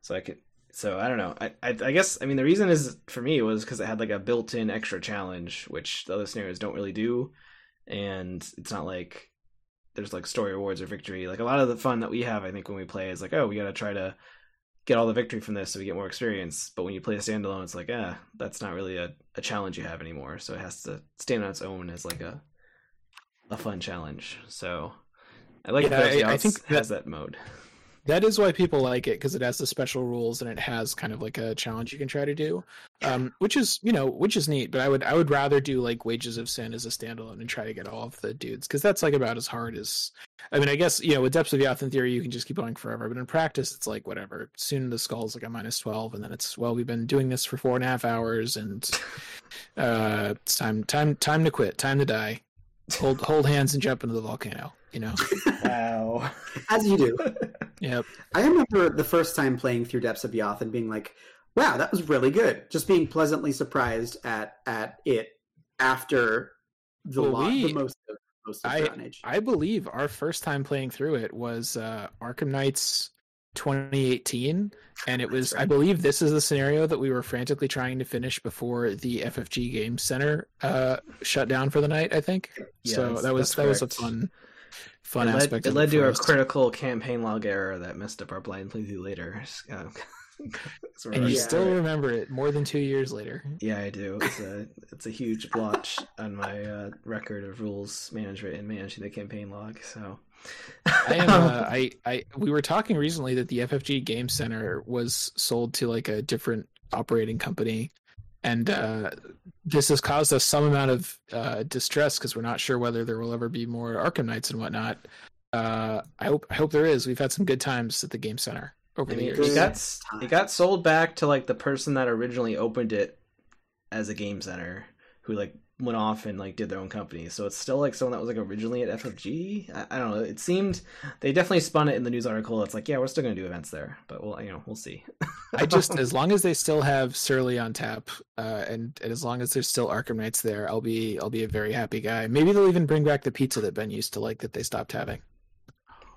so I could. So I don't know. I, I I guess I mean the reason is for me was because it had like a built-in extra challenge, which the other scenarios don't really do, and it's not like there's like story rewards or victory. Like a lot of the fun that we have, I think, when we play is like, oh, we got to try to get all the victory from this so we get more experience. But when you play a standalone, it's like, ah, that's not really a, a challenge you have anymore. So it has to stand on its own as like a a fun challenge. So I like Yeah, that I- I think that- has that mode. That is why people like it because it has the special rules and it has kind of like a challenge you can try to do, um, which is you know which is neat. But I would I would rather do like Wages of Sin as a standalone and try to get all of the dudes because that's like about as hard as. I mean, I guess you know with Depths of Yoth in theory you can just keep going forever, but in practice it's like whatever. Soon the skull's like a minus twelve, and then it's well we've been doing this for four and a half hours, and uh, it's time time time to quit, time to die. Hold hold hands and jump into the volcano. You know. Wow. As you do. Yep. I remember the first time playing through Depths of Yoth and being like, "Wow, that was really good." Just being pleasantly surprised at at it after the, Well, lot, we- the most of most of I- Dragon. I believe our first time playing through it was uh, Arkham Nights 2018, and it was. I believe this is the scenario that we were frantically trying to finish before the FFG Game Center uh, shut down for the night. I think. Yeah, so that was that was a fun, fun it led, aspect. it of led to for a critical campaign log error that messed up our blind playthrough later. So and you Yeah. still remember it more than two years later. Yeah, I do. It's a it's a huge blotch on my uh, record of rules management and managing the campaign log. So I am. Uh, I. I. We were talking recently that the FFG Game Center was sold to like a different operating company, and uh, this has caused us some amount of uh, distress because we're not sure whether there will ever be more Arkham Nights and whatnot. Uh, I hope. I hope there is. We've had some good times at the Game Center over I the years. it got it got sold back to like the person that originally opened it as a game center, who like went off and like did their own company. So it's still like someone that was like originally at FFG. I, I don't know. It seemed they definitely spun it in the news article. It's like, yeah, we're still gonna do events there, but we'll you know we'll see. I just, as long as they still have Surly on tap, uh, and, and as long as there's still Arkham Nights there, I'll be I'll be a very happy guy. Maybe they'll even bring back the pizza that Ben used to like that they stopped having.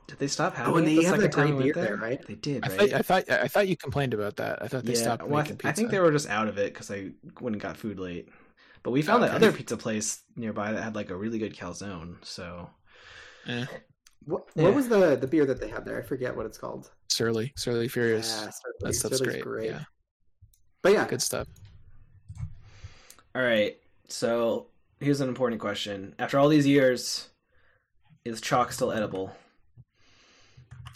Did they stop having Oh, and it they the have second that time great we went beer there, there? right? They did, I right? thought, I thought I thought you complained about that. I thought they yeah, stopped well, I, making th- pizza. I think they were just out of it because I went and got food late. But we found that other pizza place nearby that had like a really good calzone. So Eh, What, Yeah. what was the the beer that they had there? I forget what it's called. Surly, Surly Furious. Yeah, Surly. that stuff's Surly's great. Yeah, But yeah, good stuff. All right. So here's an important question. After all these years, is chalk still edible?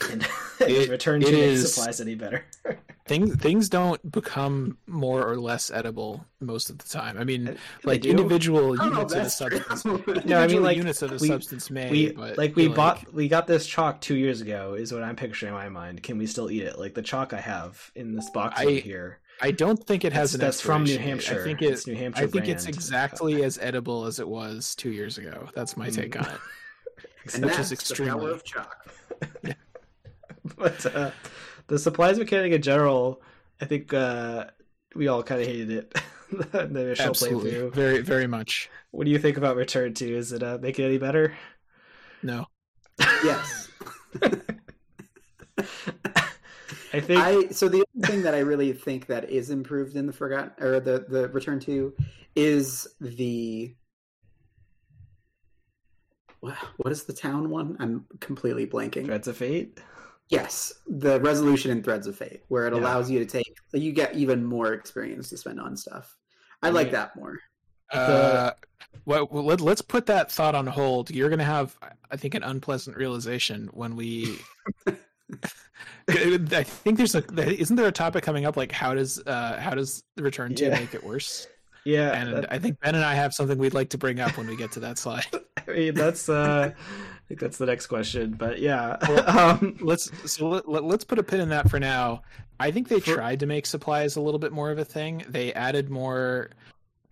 And It- return it to make is- supplies any better? Things things don't become more or less edible most of the time. I mean, They like individual I don't know if units of a substance. No, I mean, like, units of a we- substance may. we but like we like, bought we got this chalk two years ago is what I'm picturing in my mind. Can we still eat it? Like the chalk I have in this box I- over here. I don't think it has That's, an. that's from New. Hampshire. I think it. it's New Hampshire. I think it's brand. exactly as edible as it was two years ago. That's my Mm. take on it. and which that's is the power extremely- of chalk. but uh, the supplies mechanic in general, I think uh, we all kind of hated it. the initial Absolutely, playthrough. very very much. What do you think about Return to? Is it uh, make it any better? No, Yes. I think I so the other thing that I really think that is improved in the forgotten or the the return to is the what what is the town one? I'm completely blanking. Threads of Fate. Yes, the resolution in Threads of Fate, where it Yeah. allows you to take you get even more experience to spend on stuff. I I like mean- that more. Uh, well, well, let, let's put that thought on hold. You're going to have, I think, an unpleasant realization when we. I think there's a isn't there a topic coming up like how does uh how does the return to Yeah. make it worse? Yeah, And that- I think Ben and I have something we'd like to bring up when we get to that slide. I mean that's uh, I think that's the next question. But yeah, um, let's so let, let's put a pin in that for now. I think they For- tried to make supplies a little bit more of a thing. They added more.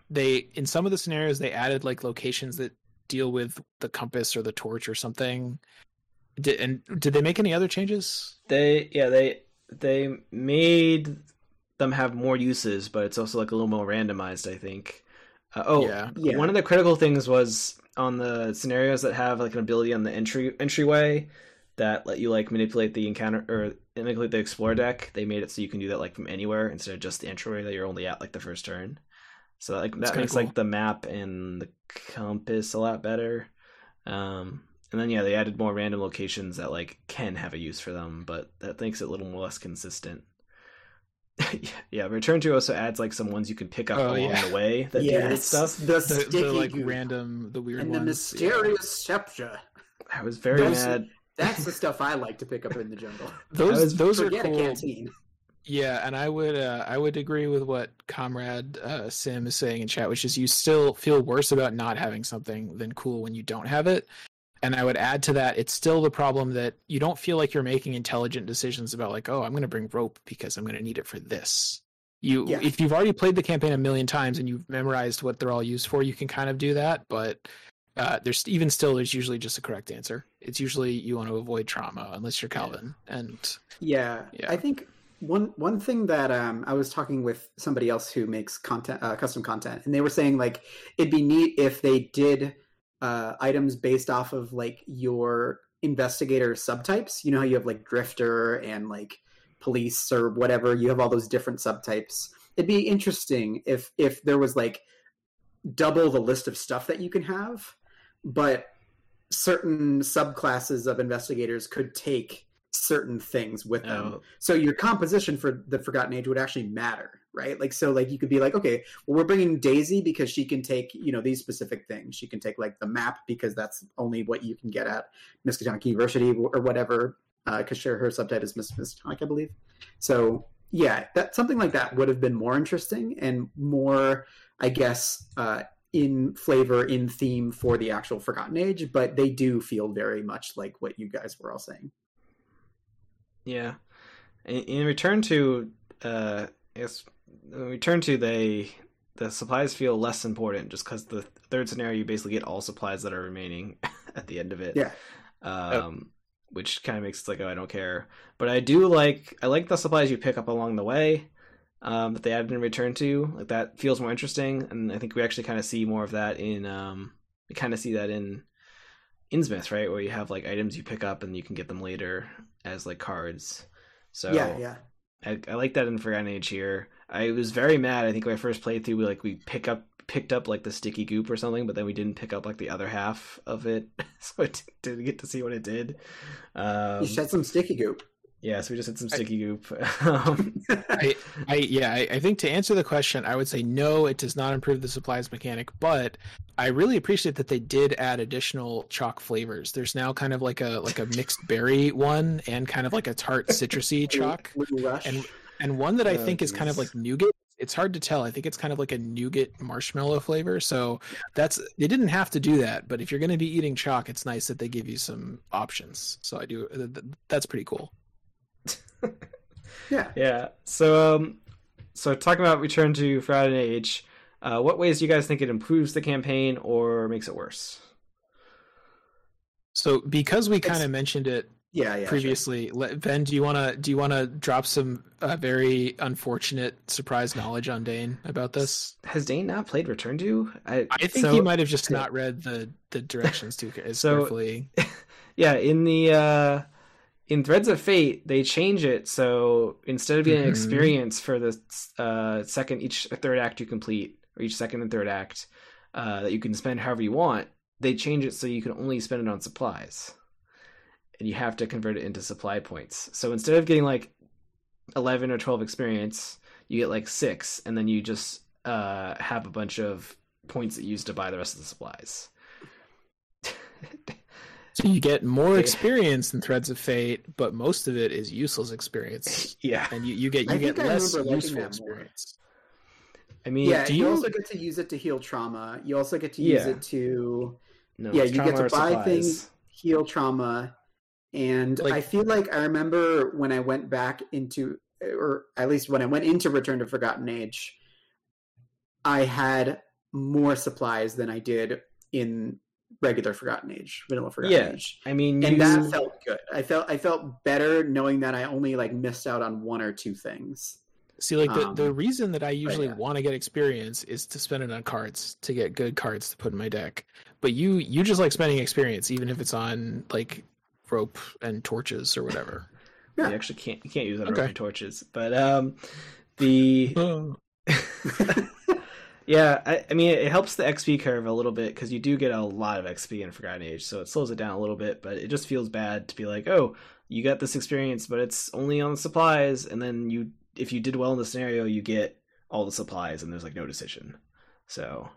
They in some of the scenarios they added like locations that deal with the compass or the torch or something. Did, and did they make any other changes? They yeah they they made them have more uses, but it's also like a little more randomized. I think. Uh, oh, Yeah. Yeah. one of the critical things was on the scenarios that have like an ability on the entry entryway that let you like manipulate the encounter or manipulate the explore deck. They made it so you can do that like from anywhere instead of just the entryway that you're only at like the first turn. So like that makes cool. like the map and the compass a lot better. Um, and then yeah, they added more random locations that like can have a use for them, but that makes it a little more less consistent. yeah, Return to also adds like some ones you can pick up Oh, along yeah. the way that do weird stuff. the, The, sticky the like goo random, the weird and the ones. yeah. mysterious scepter. I was very Those- mad. That's the stuff I like to pick up in the jungle. Those was- those are cool. a canteen. Yeah, and I would uh, I would agree with what Comrade uh, Sim is saying in chat, which is you still feel worse about not having something than cool when you don't have it. And I would add to that, it's still the problem that you don't feel like you're making intelligent decisions about like, oh, I'm going to bring rope because I'm going to need it for this. You, Yeah. if you've already played the campaign a million times and you've memorized what they're all used for, you can kind of do that. But uh, there's even still, there's usually just a correct answer. It's usually you want to avoid trauma unless you're Calvin, and Yeah, Yeah. I think one one thing that um, I was talking with somebody else who makes content, uh, custom content, and they were saying like it'd be neat if they did uh, items based off of like your investigator subtypes. You know how you have like drifter and like police or whatever. You have all those different subtypes. It'd be interesting if if there was like double the list of stuff that you can have, but certain subclasses of investigators could take certain things with them. Oh, so your composition for the forgotten age would actually matter right? Like so like you could be like okay well we're bringing daisy because she can take you know these specific things. She can take like the map because that's only what you can get at miskatonic university or whatever because sure her subtype is Miss miskatonic i believe. So yeah that something like that would have been more interesting and more i guess uh in flavor in theme for the actual forgotten age but they do feel very much like what you guys were all saying yeah. In, in return to, uh, I guess, in return to they, the supplies feel less important just because the third scenario you basically get all supplies that are remaining at the end of it. Yeah. Um, which kind of makes it like, oh, I don't care. But I do like, I like the supplies you pick up along the way. Um, that they added in return to like that feels more interesting, and I think we actually kind of see more of that in um, we kind of see that in Innsmouth, right, where you have like items you pick up and you can get them later as like cards. So yeah yeah I, I like that in Forgotten Age here. I was very mad. I think when I first played through, we like we pick up picked up like the sticky goop or something, but then we didn't pick up like the other half of it, so I d- didn't get to see what it did. Um, you shed some sticky goop yeah, so we just had some I- sticky goop. um, I, I yeah, I, I think to answer the question, I would say no, it does not improve the supplies mechanic, but I really appreciate that they did add additional chalk flavors. There's now kind of like a like a mixed berry one and kind of like a tart citrusy chalk. And and one that I Oh, think is kind of like nougat. It's hard to tell. I think it's kind of like a nougat marshmallow flavor. So that's they didn't have to do that, but if you're going to be eating chalk, it's nice that they give you some options. So I do th- th- that's pretty cool. Yeah, yeah. So um, so talking about Return to Forgotten Age, uh, what ways do you guys think it improves the campaign or makes it worse? So because we kind of mentioned it yeah, yeah. sure. previously. Let, ben, do you want to do you want to drop some uh, very unfortunate surprise knowledge on Dane about this? Has Dane not played Return to? I, I think so- he might have just not read the the directions too as So- carefully. yeah in the uh in threads of fate they change it so instead of getting an Mhm. experience for the uh second each third act you complete or each second and third act uh that you can spend however you want they change it so you can only spend it on supplies. And you have to convert it into supply points. So instead of getting like 11 or 12 experience you get like six and then you just uh have a bunch of points that you use to buy the rest of the supplies So you get more experience in Threads of Fate, but most of it is useless experience, yeah and you, you get you I get less useful that more. experience. i mean yeah, do you, you- also get to use it to heal trauma. You also get to use Yeah. it to No, Yeah, you get to buy supplies. things. heal trauma. And Like- I feel like I remember when I went back into, or at least when I went into Return to Forgotten Age, I had more supplies than I did in regular Forgotten Age, vanilla Forgotten Yeah, Age, I mean, and you, that felt good. I felt I felt better knowing that I only like missed out on one or two things. See, like the, Um, the reason that I usually yeah. want to get experience is to spend it on cards to get good cards to put in my deck. But you you just like spending experience, even if it's on like rope and torches or whatever. yeah. you actually can't you can't use that Okay. okay. torches, but um, the Oh. yeah, I, I mean, it helps the XP curve a little bit because you do get a lot of XP in Forgotten Age, so it slows it down a little bit. But it just feels bad to be like, oh, you got this experience, but it's only on supplies, and then you, if you did well in the scenario, you get all the supplies, and there's like no decision. So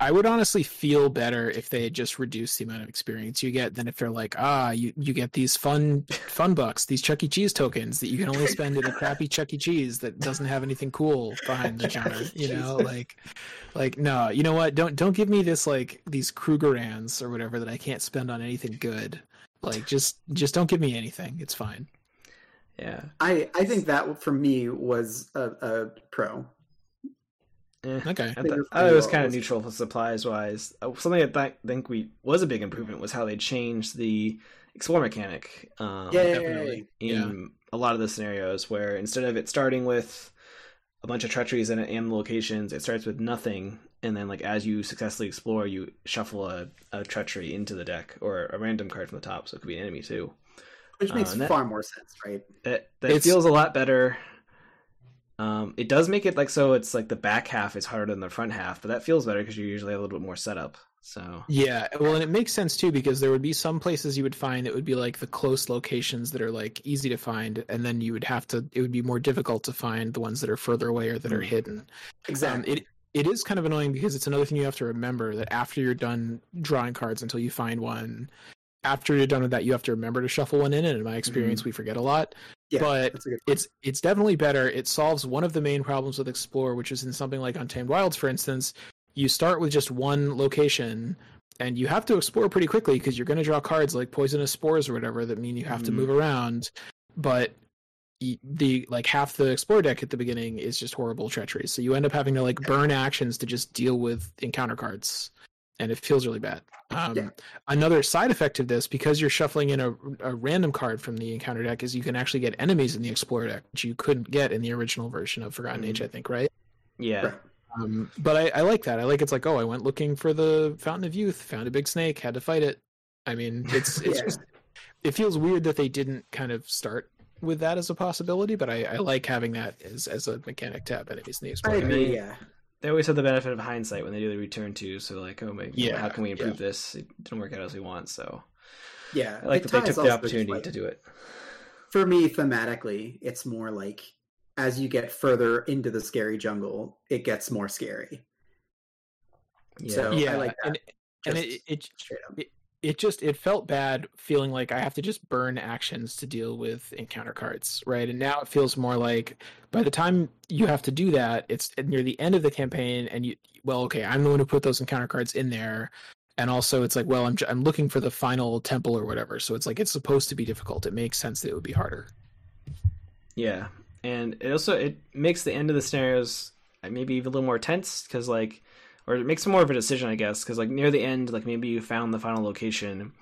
I would honestly feel better if they had just reduced the amount of experience you get than if they're like, ah, you, you get these fun fun bucks, these Chuck E. Cheese tokens that you can only spend at a crappy Chuck E. Cheese that doesn't have anything cool behind the counter. You know, Cheese. like like no, you know what? Don't don't give me this like these Krugerrands or whatever that I can't spend on anything good. Like just just don't give me anything. It's fine. yeah, I I think that for me was a, a pro. Eh. Okay. I, think thought, it's I it was kind of neutral for supplies wise. Uh, Something I th- think we was a big improvement was how they changed the explore mechanic. Um, definitely. in a lot of the scenarios where instead of it starting with a bunch of treacheries and, and locations, it starts with nothing, and then like as you successfully explore, you shuffle a, a treachery into the deck or a random card from the top, so it could be an enemy too. Which Uh, makes and that- far more sense, right? That that It's- feels a lot better. Um, it does make it like so it's like the back half is harder than the front half, but that feels better because you're usually have a little bit more setup. So Yeah, well, and it makes sense too because there would be some places you would find that would be like the close locations that are like easy to find, and then you would have to. It would be more difficult to find the ones that are further away or that are Mm. hidden. Exactly. Um, it it is kind of annoying because it's another thing you have to remember that after you're done drawing cards until you find one, after you're done with that, you have to remember to shuffle one in. And in my experience, we forget a lot. yeah, but a It's it's definitely better. It solves one of the main problems with Explore, which is in something like Untamed Wilds, for instance. You start with just one location, and you have to explore pretty quickly because you're going to draw cards like poisonous spores or whatever that mean you have to Mhm. move around. But the like half the explore deck at the beginning is just horrible treachery. So you end up having to like burn actions to just deal with encounter cards, and it feels really bad. Um, Yeah. Another side effect of this, because you're shuffling in a, a random card from the encounter deck, is you can actually get enemies in the Explorer deck, which you couldn't get in the original version of Forgotten Age, Mhm. I think, right? yeah, Right. Um, but I, I like that. I like it's like, oh, I went looking for the Fountain of Youth, found a big snake, had to fight it. I mean, it's it's Yeah. just it feels weird that they didn't kind of start with that as a possibility, but I, I like having that as as a mechanic to have enemies in the I Explorer. deck. agree. mean, Yeah, they always have the benefit of hindsight when they do the return to. So like, oh my, Yeah, how can we improve yeah. this? It didn't work out as we want. So yeah. I like It that they took the opportunity like- to do it. for me thematically it's more like as you get further into the scary jungle it gets more scary Yeah, So- I yeah, like that. and and Just it, it straight up it just it felt bad feeling like I have to just burn actions to deal with encounter cards, right? And now it feels more like by the time you have to do that, it's near the end of the campaign, and you well, okay, I'm the one who put those encounter cards in there, and also it's like, well, I'm I'm looking for the final temple or whatever, so it's like it's supposed to be difficult. It makes sense that it would be harder. Yeah, and it also it makes the end of the scenarios uh, maybe even a little more tense because like, or it makes more of a decision, I guess, because like near the end, like maybe you found the final location,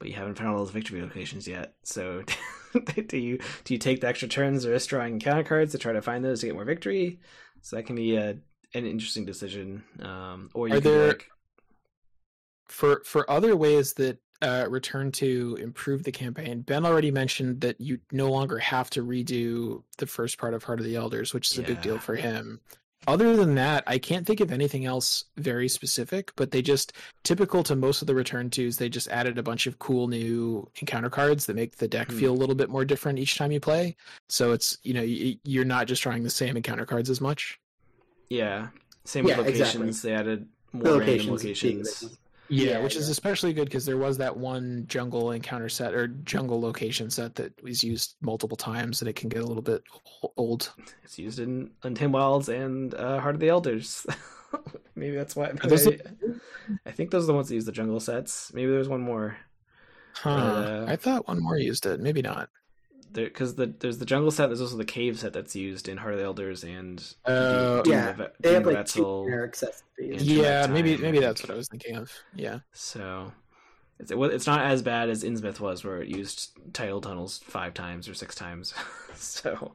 but you haven't found all those victory locations yet. So do you do you take the extra turns or risk drawing encounter cards to try to find those to get more victory? So that can be a an interesting decision. Um, or you Are there- like, for for other ways that uh, return to improve the campaign, Ben already mentioned that you no longer have to redo the first part of Heart of the Elders, which is a big deal for him. Other than that, I can't think of anything else very specific, but they just typical to most of the return twos, they just added a bunch of cool new encounter cards that make the deck Hmm. feel a little bit more different each time you play. So it's you know you're not just drawing the same encounter cards as much. yeah, same Yeah, with exactly. locations. They added more the random locations, is big, locations. Yeah, Yeah, which is especially good because there was that one jungle encounter set or jungle location set that was used multiple times, and it can get a little bit old. It's used in Untamed Wilds and uh, Heart of the Elders. maybe that's why. Are those maybe- I think those are the ones that use the jungle sets. Maybe there's one more. Huh. Uh, I thought one more used it. Maybe not. Because the there's the jungle set. There's also the cave set that's used in Heart of the Elders and Doom yeah, of Ve- They have like two Eztli. generic sets. Yeah. yeah, maybe maybe that's what I was thinking of. Yeah. So it's it's not as bad as Innsmouth was, where it used tidal tunnels five times or six times. so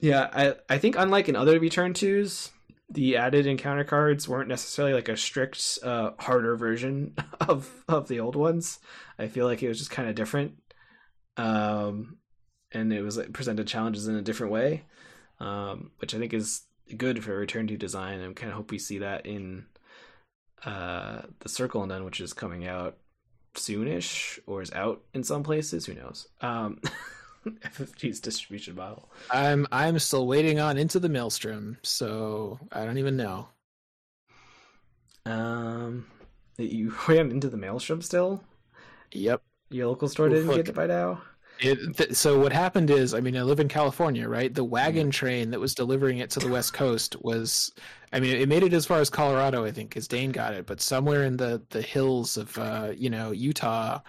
yeah, I I think unlike in other return twos, the added encounter cards weren't necessarily like a strict uh, harder version of of the old ones. I feel like it was just kind of different, um, and it was it presented challenges in a different way, um, which I think is good for return to design. and kind of hope we see that in uh, the Circle Undone, which is coming out soonish or is out in some places. Who knows? Um, FFG's distribution model. I'm I'm still waiting on Into the Maelstrom, so I don't even know. Um, you ran into the maelstrom still. Yep. Your local store didn't look. get it by now. It, th- so what happened is, I mean, I live in California, right? The wagon train that was delivering it to the West Coast was, I mean, it made it as far as Colorado, I think, because Dane got it. But somewhere in the the hills of, uh, you know, Utah,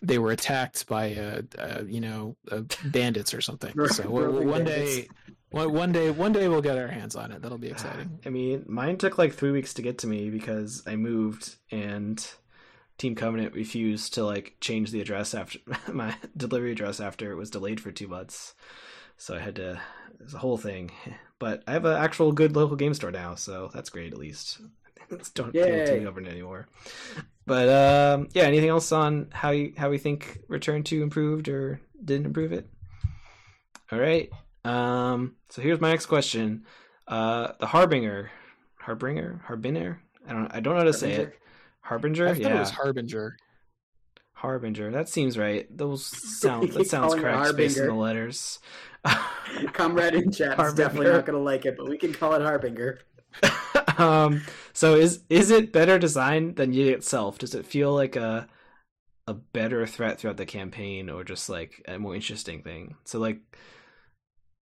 they were attacked by, uh, uh you know, uh, bandits or something. So one bandits. day, one one day, one day we'll get our hands on it. That'll be exciting. I mean, mine took like three weeks to get to me because I moved and Team Covenant refused to like change the address after my delivery address after it was delayed for two months. So I had to. It's a whole thing. But I have an actual good local game store now, so that's great at least. Don't Yay. Team Covenant anymore. But um, yeah, anything else on how you how we think Return to improved or didn't improve it? All right. Um, so here's my next question. Uh, the Harbinger, Harbinger, Harbinger. I don't. I don't know how to say it. Harbinger. I yeah, it was Harbinger. Harbinger. That seems right. Those sound. that sounds correct based on the letters. Comrade in chat is definitely not going to like it, but we can call it Harbinger. um. So is is it better designed than Yig itself? Does it feel like a a better threat throughout the campaign, or just like a more interesting thing? So like.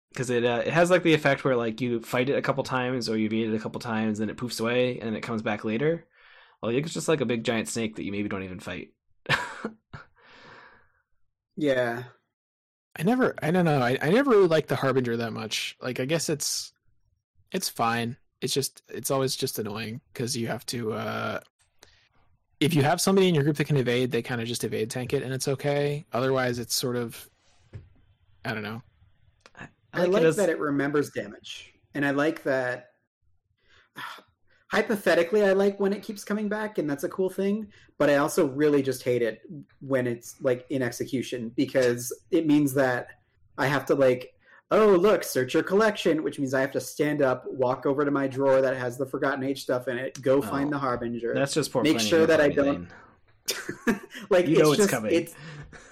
Because it uh, it has like the effect where like you fight it a couple times or you beat it a couple times and it poofs away and it comes back later. Well, it's just like a big giant snake that you maybe don't even fight. Yeah. I never, I don't know. I, I never really liked the Harbinger that much. Like, I guess it's, it's fine. It's just, it's always just annoying because you have to, uh, if you have somebody in your group that can evade, they kind of just evade tank it and it's okay. Otherwise, it's sort of, I don't know. I it like as- that it remembers damage, and I like that. Hypothetically, I like when it keeps coming back, and that's a cool thing. But I also really just hate it when it's like in execution because it means that I have to like, oh look, search your collection, which means I have to stand up, walk over to my drawer that has the Forgotten Age stuff in it, go find Oh. the Harbinger. That's just poor Make sure that I don't- like You know it's it's just, coming. It's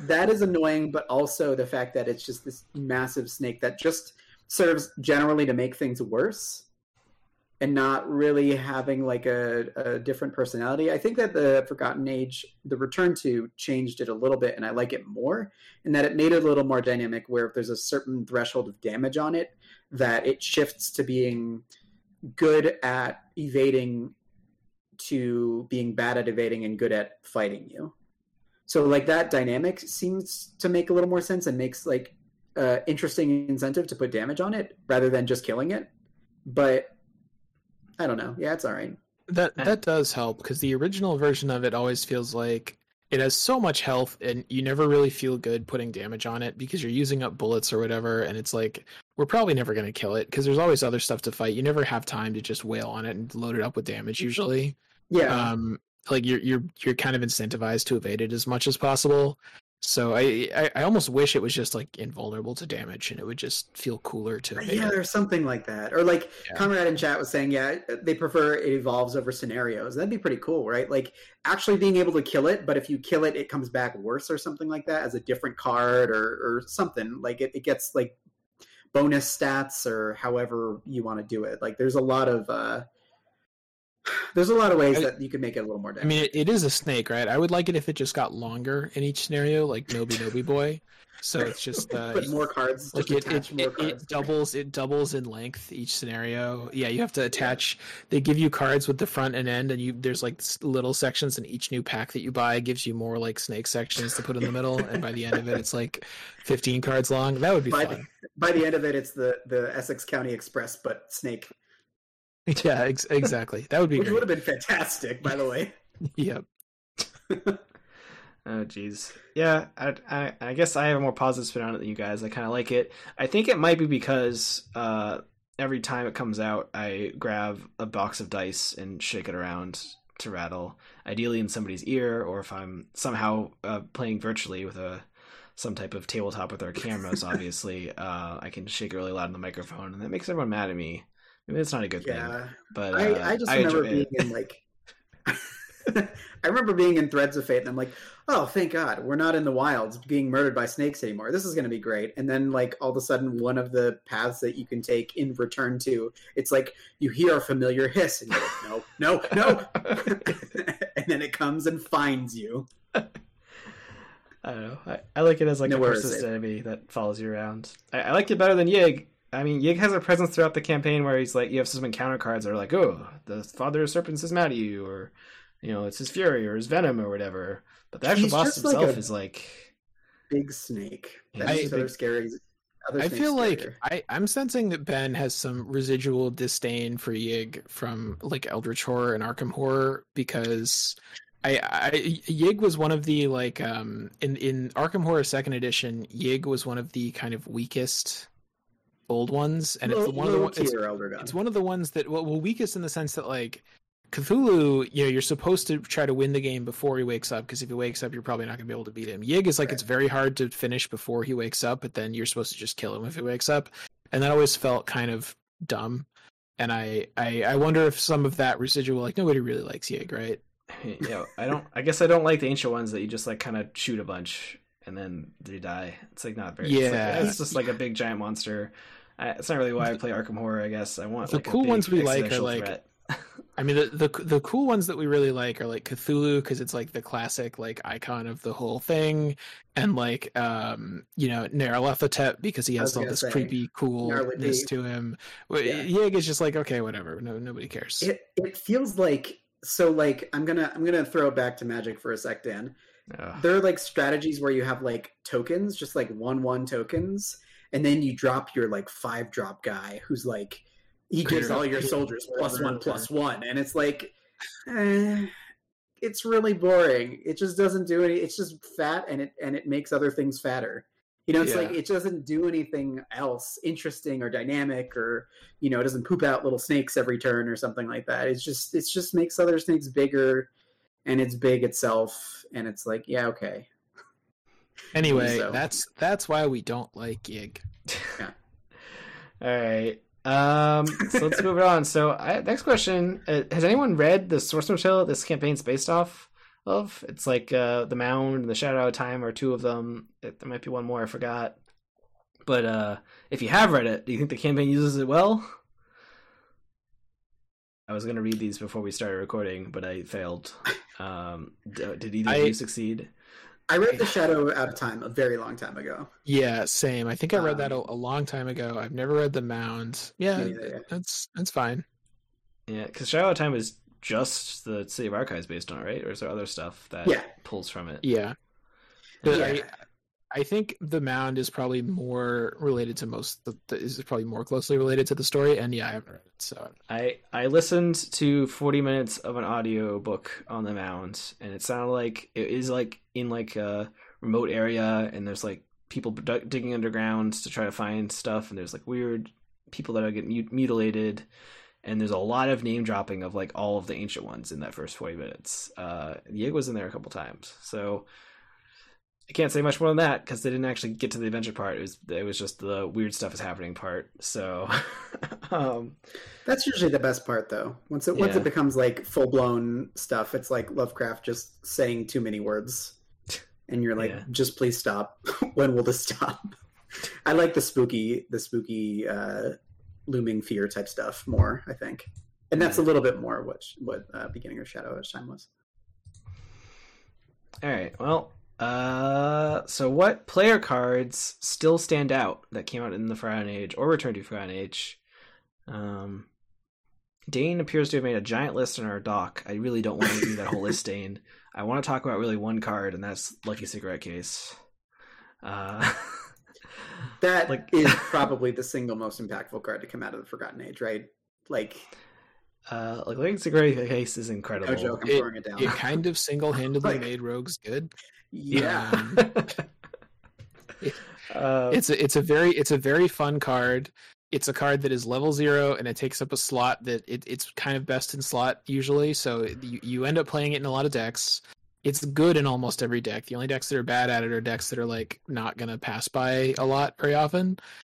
that is annoying, but also the fact that it's just this massive snake that just serves generally to make things worse, and not really having like a, a different personality. I think that the Forgotten Age, the Return to, changed it a little bit, and I like it more, in that it made it a little more dynamic. Where if there's a certain threshold of damage on it, that it shifts to being good at evading to being bad at evading and good at fighting you. So like that dynamic seems to make a little more sense and makes like uh, interesting incentive to put damage on it rather than just killing it. But I don't know. Yeah, it's all right. That Eh. that does help because the original version of it always feels like it has so much health and you never really feel good putting damage on it because you're using up bullets or whatever and it's like we're probably never going to kill it because there's always other stuff to fight. You never have time to just wail on it and load it up with damage usually. Yeah, Um like you're you're you're kind of incentivized to evade it as much as possible. So I, I I almost wish it was just like invulnerable to damage and it would just feel cooler to yeah, it. there's something like that. Or like Yeah. Conrad in chat was saying, yeah, they prefer it evolves over scenarios. That'd be pretty cool, right? Like actually being able to kill it, but if you kill it, it comes back worse or something like that as a different card or or something. Like it, it gets like bonus stats or however you want to do it. Like there's a lot of uh there's a lot of ways I- that you could make it a little more. I mean, it, it is a snake, right? I would like it if it just got longer in each scenario, like Noby Noby Boy. So it's just uh, but more cards. like it, it, more it, cards. it doubles it doubles in length each scenario yeah you have to attach they give you cards with the front and end and you there's like little sections and each new pack that you buy gives you more like snake sections to put in the middle and by the end of it it's like 15 cards long that would be By fun By the end of it, it's the the Essex County Express, but snake, yeah ex- exactly that would be which would have been fantastic. By the way, yep Oh jeez. Yeah, I, I I guess I have a more positive spin on it than you guys. I kind of like it. I think it might be because uh, every time it comes out, I grab a box of dice and shake it around to rattle. Ideally in somebody's ear, or if I'm somehow uh, playing virtually with a some type of tabletop with our cameras. Obviously, uh, I can shake it really loud in the microphone, and that makes everyone mad at me. Maybe it's not a good thing, yeah. but uh, I, I just remember being it. in like I remember being in Threads of Fate and I'm like, oh thank God, we're not in the wilds being murdered by snakes anymore. This is gonna be great. And then like all of a sudden one of the paths that you can take in return to, it's like you hear a familiar hiss and you're like, no, no, no and then it comes and finds you. I don't know. I, I like it as like Nowhere a persistent enemy that follows you around. I, I like it better than Yig. I mean, Yig has a presence throughout the campaign where he's like, you have some encounter cards that are like, oh, the father of serpents is mad at you, or you know, it's his fury or his venom or whatever. But the actual He's boss just like himself is like, Big snake. That's he's other scary. Other I snakes feel like scarier. I, I'm sensing that Ben has some residual disdain for Yig from like Eldritch Horror and Arkham Horror because I, I Yig was one of the like um in in Arkham Horror Second Edition Yig was one of the kind of weakest old ones and it's Low- the one of the low one- it's, tier Elder Gun. it's one of the ones that well, well weakest in the sense that like Cthulhu, you know, you're supposed to try to win the game before he wakes up because if he wakes up, you're probably not going to be able to beat him. Yig is like Right. it's very hard to finish before he wakes up, but then you're supposed to just kill him if he wakes up, and that always felt kind of dumb. And I, I, I wonder if some of that residual, like nobody really likes Yig, right? yeah, I don't. I guess I don't like the ancient ones that you just like kind of shoot a bunch and then they die. It's like not very. it's, Yeah. like, it's just like a big giant monster. I, it's not really why I play Arkham Horror. I guess I want The like a cool big ones we like are, like, threat. I mean, the the the cool ones that we really like are like Cthulhu because it's like the classic like icon of the whole thing, and like um you know Nyarlathotep because he has all this say, creepy coolness to him. Yeah. Yig is just like okay, whatever. No, nobody cares. it it feels like so like I'm gonna I'm gonna throw it back to magic for a sec, Dan. Ugh. There are like strategies where you have like tokens, just like one one tokens, and then you drop your like five drop guy who's like he gives all your soldiers plus one plus one, and it's like eh, it's really boring. It just doesn't do any. It's just fat, and it and it makes other things fatter. You know, it's Yeah. like it doesn't do anything else interesting or dynamic, or you know, it doesn't poop out little snakes every turn or something like that. It's just it just makes other snakes bigger, and it's big itself, and it's like yeah, okay. Anyway, so. that's that's why we don't like Yig. All right. Um, so let's move on. So, I, next question: uh, Has anyone read the source material this campaign's based off of? It's like uh, the Mound and the Shadow of Time are two of them. It, there might be one more I forgot. But uh, if you have read it, do you think the campaign uses it well? I was going to read these before we started recording, but I failed. Um, did either I- of you succeed? I read The Shadow Out of Time a very long time ago. Yeah, same. I think I read that a, Um, a long time ago. I've never read the Mound. Yeah, Me neither, yeah. that's that's fine. Yeah, because Shadow Out of Time is just the City of Archives based on it, right? Or is there other stuff that Yeah. pulls from it? Yeah. The- Yeah. I, I think the mound is probably more related to most. The, the, is probably more closely related to the story, and yeah, I haven't read it, so I I listened to 40 minutes of an audio book on the mound, and it sounded like it is like in like a remote area, and there's like people digging underground to try to find stuff, and there's like weird people that are getting mut- mutilated, and there's a lot of name dropping of like all of the ancient ones in that first 40 minutes. Uh, Yig was in there a couple times, so. I can't say much more than that because they didn't actually get to the adventure part. It was it was just the weird stuff is happening part. So, um, That's usually the best part, though. Once it once it becomes like full blown stuff, it's like Lovecraft just saying too many words, and you're like, Yeah. just please stop. when will this stop? I like the spooky, the spooky, uh, looming fear type stuff more. I think. and that's a little bit more what what uh, beginning of Shadow Edge time was. All right. Well, uh, so what player cards still stand out that came out in the Forgotten Age or Return to Forgotten Age? Um, Dane appears to have made a giant list in our doc. I really don't want to do that whole list, Dane. I want to talk about really one card, and that's Lucky Cigarette Case. Uh, That Like- is probably the single most impactful card to come out of the Forgotten Age, right? Like, uh, like Lucky Cigarette Case is incredible. no joke, I'm It- throwing it down. It kind of single-handedly Like- made rogues good. yeah, Um, uh, it's a it's a very it's a very fun card. It's a card that is level zero and it takes up a slot that it, it's kind of best in slot usually. So you, you end up playing it in a lot of decks. It's good in almost every deck. The only decks that are bad at it are decks that are like not gonna pass by a lot very often.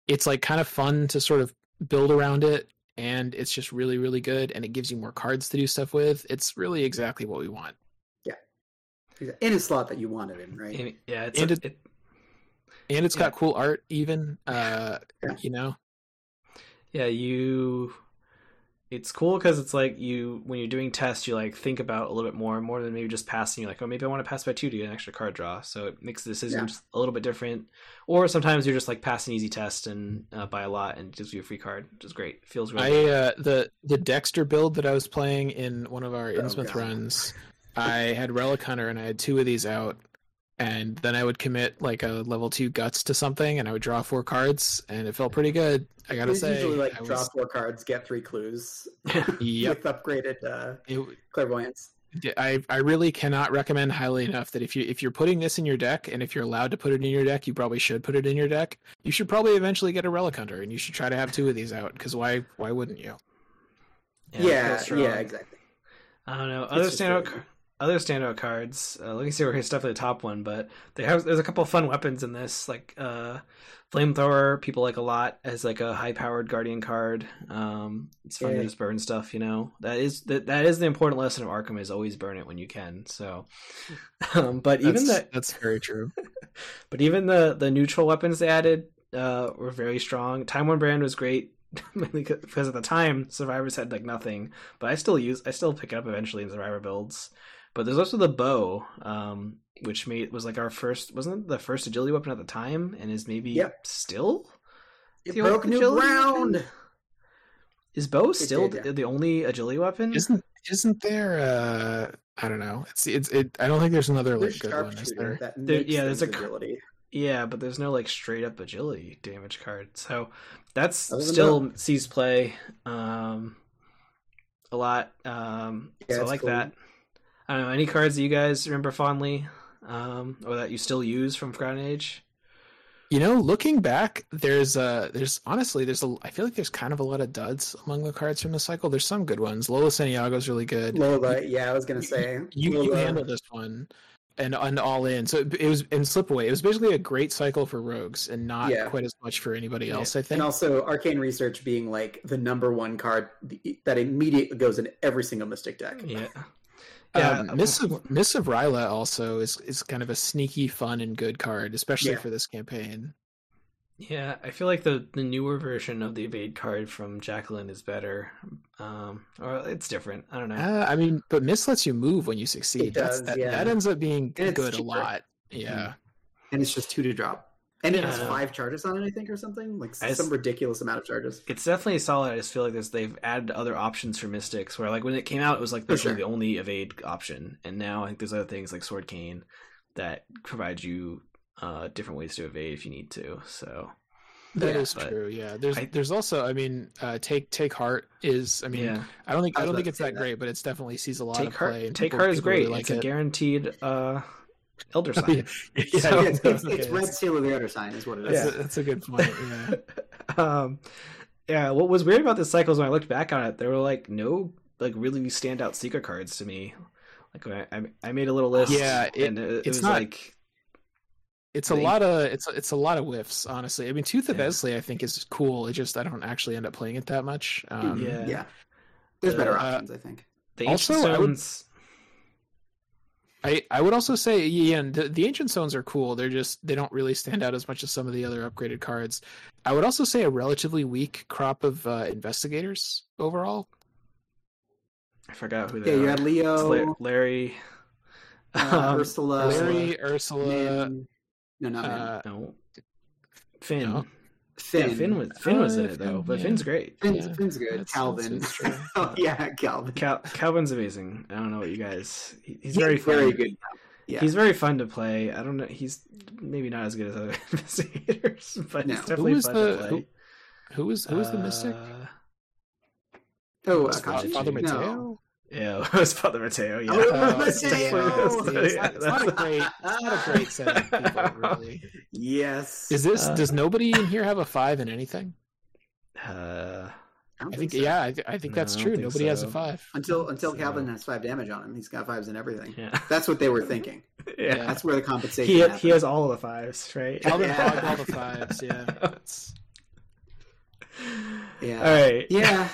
It's like kind of fun to sort of build around it and it's just really really good and it gives you more cards to do stuff with. It's really exactly what we want. Yeah. In a slot that you wanted in, right? and- yeah, it's And a- it- it, And it's Yeah. got cool art even. Uh Yeah. you know. yeah you it's cool because it's like you when you're doing tests you like think about a little bit more more than maybe just passing. You're like oh maybe i want to pass by two to get an extra card draw. So it makes the decisions a little bit different. Or sometimes you're just like pass an easy test and uh, buy a lot and it gives you a free card which is great. Feels really I good. uh, the the Dexter build that I was playing in one of our Oh, Innsmouth God. runs, I had Relic Hunter and I had two of these out, and then I would commit like a level two guts to something, and I would draw four cards, and it felt pretty good. I gotta It's say, usually like I draw was, four cards, get three clues yep. with upgraded uh, It, clairvoyance. I I really cannot recommend highly enough that if you if you're putting this in your deck, and if you're allowed to put it in your deck, you probably should put it in your deck. You should probably eventually get a Relic Hunter, and you should try to have two of these out because why why wouldn't you? it Yeah, yeah, exactly. I don't know. Other just standout, really car- other standout cards. Uh, let me see where here's definitely the top one, but they have. There's a couple of fun weapons in this, like uh, flamethrower. People like a lot as like a high powered guardian card. Um, it's fun to just burn stuff. You know that is that that is the important lesson of Arkham is always burn it when you can. So, um, but even That's- the that's very true. but even the the neutral weapons they added uh, were very strong. Timeworn brand was great mainly because at the time survivors had like nothing. But I still use I still pick it up eventually in survivor builds. But there's also the bow, um, which made was like our first wasn't it the first agility weapon at the time, and is maybe Yep. still. It The broke new ground. weapon? Is bow still did, yeah. the only agility weapon? Isn't isn't there? Uh, I don't know. It's it's it. I don't think there's another like There's good one. Is sharpshooter there? that There- yeah, there's things a cr- Yeah, but there's no like straight up agility damage card. So that's Other than still sees play um a lot. Um Yeah, so I like cool. that. I don't know, any cards that you guys remember fondly? Um or that you still use from Forgotten Age? You know, looking back, there's uh there's honestly there's a I feel like there's kind of a lot of duds among the cards from the cycle. There's some good ones. Lola Santiago's really good. Lola, yeah, I was gonna say you you Lola- handle this one and and all in. So it, it was in slip away. It was basically a great cycle for rogues and not Yeah. quite as much for anybody Yeah. else. I think. and also arcane research being like the number one card that immediately goes in every single mystic deck. Yeah. Um, Mists of Mists of R'lyeh also is is kind of a sneaky, fun, and good card, especially Yeah. for this campaign. Yeah, I feel like the the newer version of the evade card from Jacqueline is better. Um or it's different. I don't know. Uh, I mean, but Mists lets you move when you succeed. It That's does, that, yeah. that ends up being And good a lot. Yeah. and it's just two to drop, and it has five charges on it, I think, or something like I some s- ridiculous amount of charges. It's definitely solid. I just feel like there's, they've added other options for Mystics. Where like when it came out, it was like this was sure. the only evade option, and now I think there's other things like Sword Cane that provide you uh, different ways to evade if you need to. So That is Yeah, but true. Yeah. There's I- there's also I mean, uh, take take heart is I mean yeah, I don't think I I don't think it's that, that. great, but it's definitely sees a lot take of heart. play. Take people- heart is people really great. like it's a guaranteed uh, Elder Oh, Sign. yeah. Yeah, So yeah, it's, it's, okay, it's red seal of the Elder sign, is what it is. That's, a, that's a good point. Yeah. um, yeah. What was weird about this cycle is when I looked back on it, there were like no like really standout secret cards to me. Like I, I- I made a little list. Yeah, it- and it, it it's was not- like It's a They- lot of it's it's a lot of whiffs, honestly. I mean, Tooth of Yeah. Eztli, I think, is cool. It just I don't actually end up playing it that much. Um, Yeah. yeah. There's better Uh, options, I think. the Also, ancient I would- stones. I I would also say yeah, and the, the ancient stones are cool. They're just they don't really stand out as much as some of the other upgraded cards. I would also say a relatively weak crop of uh, investigators overall. I forgot who they are. Yeah, they you are. had It's Leo, La- Larry. uh, um, Ursula, Larry, Ursula, Min- no, not Min. uh, no, Finn. No. Finn. Yeah, Finn was Finn was in it though, but yeah. Finn's great. Finn's, Yeah, Finn's good. that's- Calvin. that's- that's oh yeah, Calvin. Cal- Calvin's amazing. I don't know what you guys. he- he's He's very fun. very good. Yeah. He's very fun to play. I don't know. He's maybe not as good as other investigators, but No. he's Who definitely was fun the- to play. who- Who was who was the mystic? Uh, oh, It's uh, Father- Conchie? Father No. Mateo. yeah, it was Father Mateo. Yeah, Oh, Uh, Mateo! see, it's Yeah, not, it's not a great, it's not a great set of people, really. Yes. Is this? Uh, does nobody in here have a five in anything? Uh, don't I think, so. yeah, I, th- I think that's I don't true. think Nobody has a five. Until until So- Calvin has five damage on him, he's got fives and everything. yeah, That's what they were thinking. yeah. That's where the compensation. He happened. he has all of the fives, right? Calvin Yeah. hogged all the fives. Yeah, Yeah. All right. Yeah.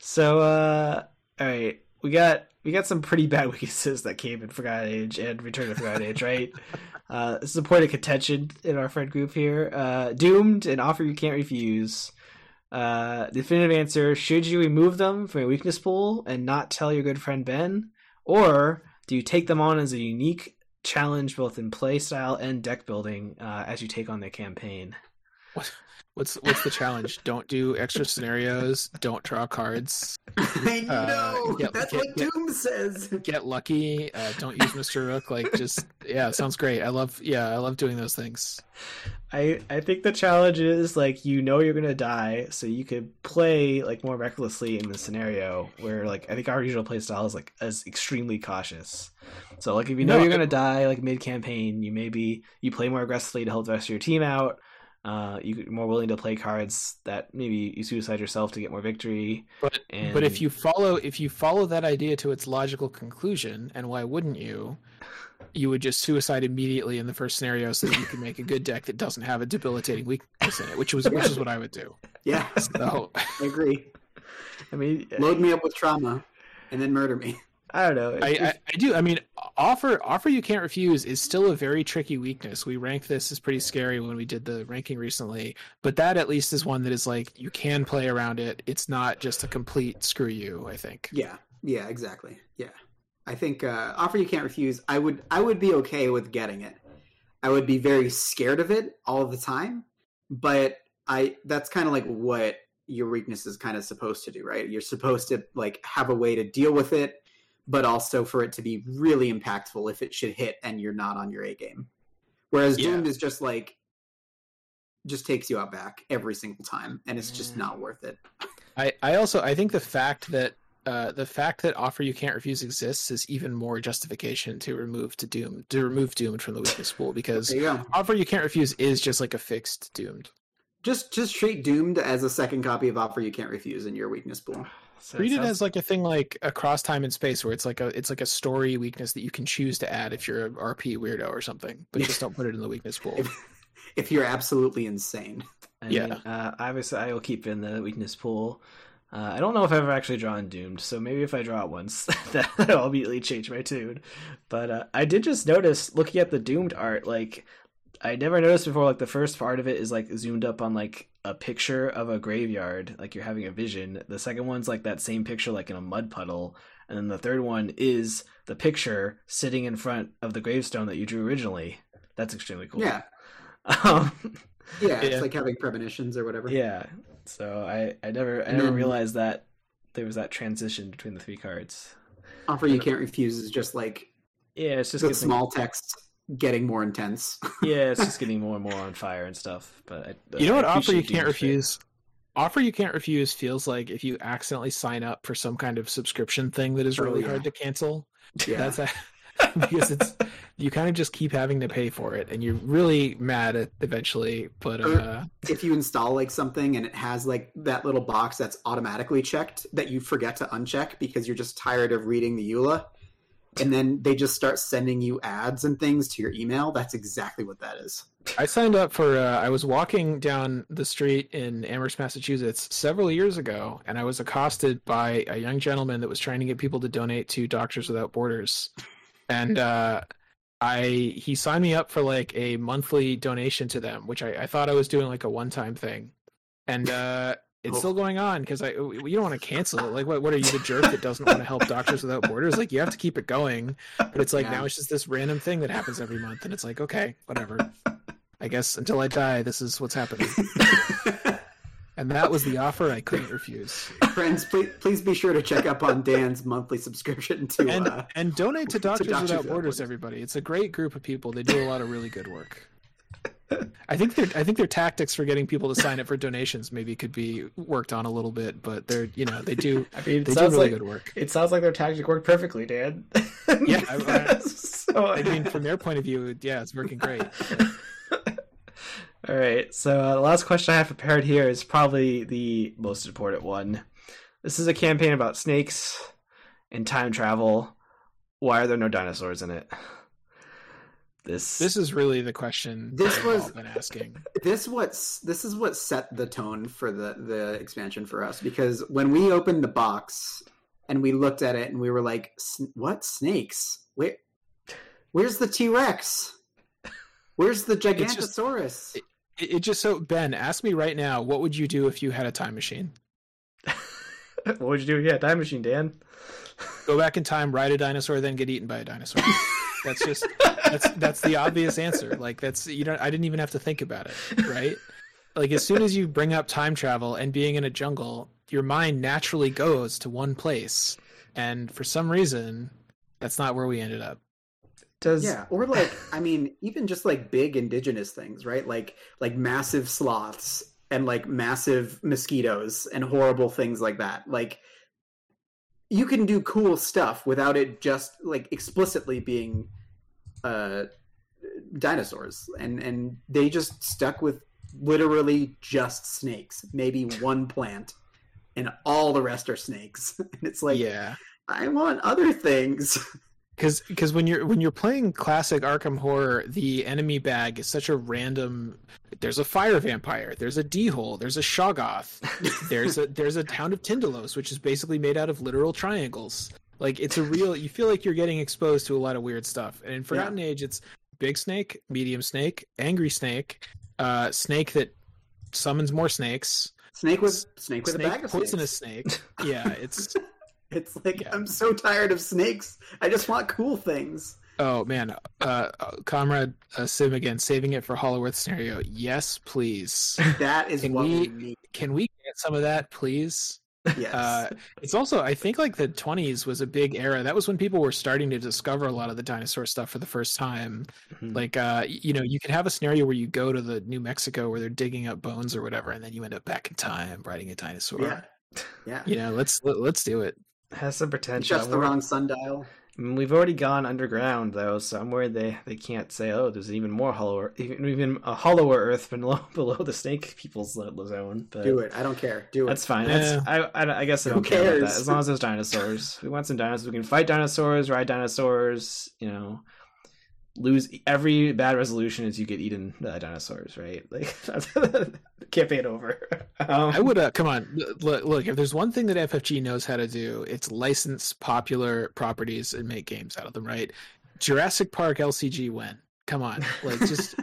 So, uh, all right, we got we got some pretty bad weaknesses that came in Forgotten Age and Return to Forgotten Age, right? Uh, this is a point of contention in our friend group here. Uh, doomed, an offer you can't refuse. Uh, definitive answer: Should you remove them from your weakness pool and not tell your good friend Ben, or do you take them on as a unique challenge both in play style and deck building uh, as you take on the campaign? What, what's what's the challenge? Don't do extra scenarios. Don't draw cards. I Uh, know. get- That's get- what get- Doom says. Get lucky. Uh, don't use Mister Rook. Like just yeah, sounds great. I love yeah, I love doing those things. I I think the challenge is like you know you're gonna die, so you could play like more recklessly in the scenario where like I think our usual play style is like as extremely cautious. So like if you know No, you're gonna die like mid campaign, you maybe you play more aggressively to help the rest of your team out. Uh, you're more willing to play cards that maybe you suicide yourself to get more victory. But And but if you follow if you follow that idea to its logical conclusion, and why wouldn't you? You would just suicide immediately in the first scenario, so that you can make a good deck that doesn't have a debilitating weakness in it, which was which is what I would do. Yeah, So I agree. I mean, Load me up with trauma, and then murder me. I don't know. I, I, I do. I mean, offer offer you can't refuse is still a very tricky weakness. We rank this as pretty scary when we did the ranking recently, but that at least is one that is like you can play around it. It's not just a complete screw you. I think. Yeah, yeah, exactly. Yeah, I think uh, offer you can't refuse. I would, I would be okay with getting it. I would be very scared of it all the time, but I that's kind of like what your weakness is kind of supposed to do, right? You're supposed to like have a way to deal with it, but also for it to be really impactful if it should hit and you're not on your A game. Whereas Yeah. Doomed is just like just takes you out back every single time, and it's just not worth it. I, I also I think the fact that uh, the fact that offer you can't refuse exists is even more justification to remove to doom to remove doomed from the weakness pool because you offer you can't refuse is just like a fixed doomed. Just just treat Doomed as a second copy of Offer You Can't Refuse in your weakness pool. So Treat it sounds- as like a thing like across time and space where it's like a it's like a story weakness that you can choose to add if you're a RP weirdo or something, but just don't put it in the weakness pool. If, if you're absolutely insane. I Yeah. mean, uh, obviously, I will keep in the weakness pool. Uh, I don't know if I've ever actually drawn Doomed, so maybe if I draw it once, that- that'll immediately change my tune. But uh, I did just notice, looking at the Doomed art, like I never noticed before. Like the first part of it is like zoomed up on like a picture of a graveyard, like you're having a vision. The second one's like that same picture, like in a mud puddle, and then the third one is the picture sitting in front of the gravestone that you drew originally. That's extremely cool. Yeah. Um, Yeah, it's Yeah. like having premonitions or whatever. yeah. So I I never I And never then- realized that there was that transition between the three cards. Offer You Can't Refuse is just like Yeah, it's just the small text getting more intense. Yeah, it's just getting more and more on fire and stuff. But I, You know what offer you can't Doom's fit. refuse? Offer you can't refuse feels like if you accidentally sign up for some kind of subscription thing that is Oh, really yeah. hard to cancel. Yeah. That's a, because it's you kind of just keep having to pay for it, and you're really mad at eventually. But uh, if you install like something and it has like that little box that's automatically checked that you forget to uncheck because you're just tired of reading the EULA, and then they just start sending you ads and things to your email, that's exactly what that is. I signed up for. Uh, I was walking down the street in Amherst, Massachusetts, several years ago, and I was accosted by a young gentleman that was trying to get people to donate to Doctors Without Borders, and uh, I he signed me up for like a monthly donation to them, which I, I thought I was doing like a one time thing, and uh, it's still going on because I you don't want to cancel it. Like, what what are you the jerk that doesn't want to help Doctors Without Borders? Like, you have to keep it going. But it's like Yeah. now it's just this random thing that happens every month, and it's like okay, whatever. I guess until I die, this is what's happening. And that was the offer I couldn't refuse. Friends, please, please be sure to check up on Dan's monthly subscription to. And uh, and donate to Doctors, Doctors Without Without Borders, Borders. everybody. It's a great group of people. They do a lot of really good work. I think their I think their tactics for getting people to sign up for donations maybe could be worked on a little bit, but they're you know they do I mean, it they do sounds really like good work. it sounds like their tactic worked perfectly, Dan. Yeah, I- I- so, I mean, from their point of view, yeah, it's working great. All right. So uh, the last question I have prepared here is probably the most important one. This is a campaign about snakes and time travel. Why are there no dinosaurs in it? This This is really the question This that was- I've been asking. this what's this is what set the tone for the the expansion for us because when we opened the box and we looked at it and we were like, "What snakes? Where? Where's the T Rex? Where's the It's just- Gigantosaurus?" It, it just so Ben, ask me right now, what would you do if you had a time machine? what would you do? Yeah, time machine, Dan. Go back in time, ride a dinosaur, then get eaten by a dinosaur. That's just that's that's the obvious answer. Like that's you don't I didn't even have to think about it, right? Like as soon as you bring up time travel and being in a jungle, your mind naturally goes to one place. And for some reason, that's not where we ended up. Does Yeah, or like I mean, even just like big indigenous things, right? Like like massive sloths and like massive mosquitoes and horrible things like that. Like you can do cool stuff without it just like explicitly being uh dinosaurs and and they just stuck with literally just snakes maybe one plant and all the rest are snakes and it's like yeah. i want other things because because when you're when you're playing classic Arkham Horror, the enemy bag is such a random. There's a fire vampire. There's a dhole. There's a Shoggoth. There's a there's a hound of Tindalos, which is basically made out of literal triangles. Like it's a real. You feel like you're getting exposed to a lot of weird stuff. And in Forgotten Age, it's big snake, medium snake, angry snake, uh, snake that summons more snakes, snake with snake with snake, a bag of poisonous snakes. snake. Yeah, it's It's like Yeah. I'm so tired of snakes. I just want cool things. Oh man, uh, uh, comrade uh, Sim again, saving it for Hollow Earth scenario. Yes, please. That is Can what we we- need. Can we get some of that, please? Yes. Uh, it's also, I think, like the 20s was a big era. That was when people were starting to discover a lot of the dinosaur stuff for the first time. Mhm. Like, uh, you know, you could have a scenario where you go to the New Mexico where they're digging up bones or whatever, and then you end up back in time riding a dinosaur. yeah. Yeah. You know, let's let, let's do it. has some potential. Just the wrong sundial. I mean, we've already gone underground though, so I'm worried they, they can't say, oh, there's even more hollower, even even a hollower Earth below below the snake people's lo- zone. But Do it. I don't care. Do it. That's fine. Yeah. That's I, I I guess I don't care about that. As long as there's dinosaurs, we want some dinosaurs. We can fight dinosaurs, ride dinosaurs. You know, lose every bad resolution is you get eaten by dinosaurs, right? Like campaign over. Um, I would uh, come on. Look, look, if there's one thing that FFG knows how to do, it's license popular properties and make games out of them. Right? Jurassic Park LCG when? Come on, like just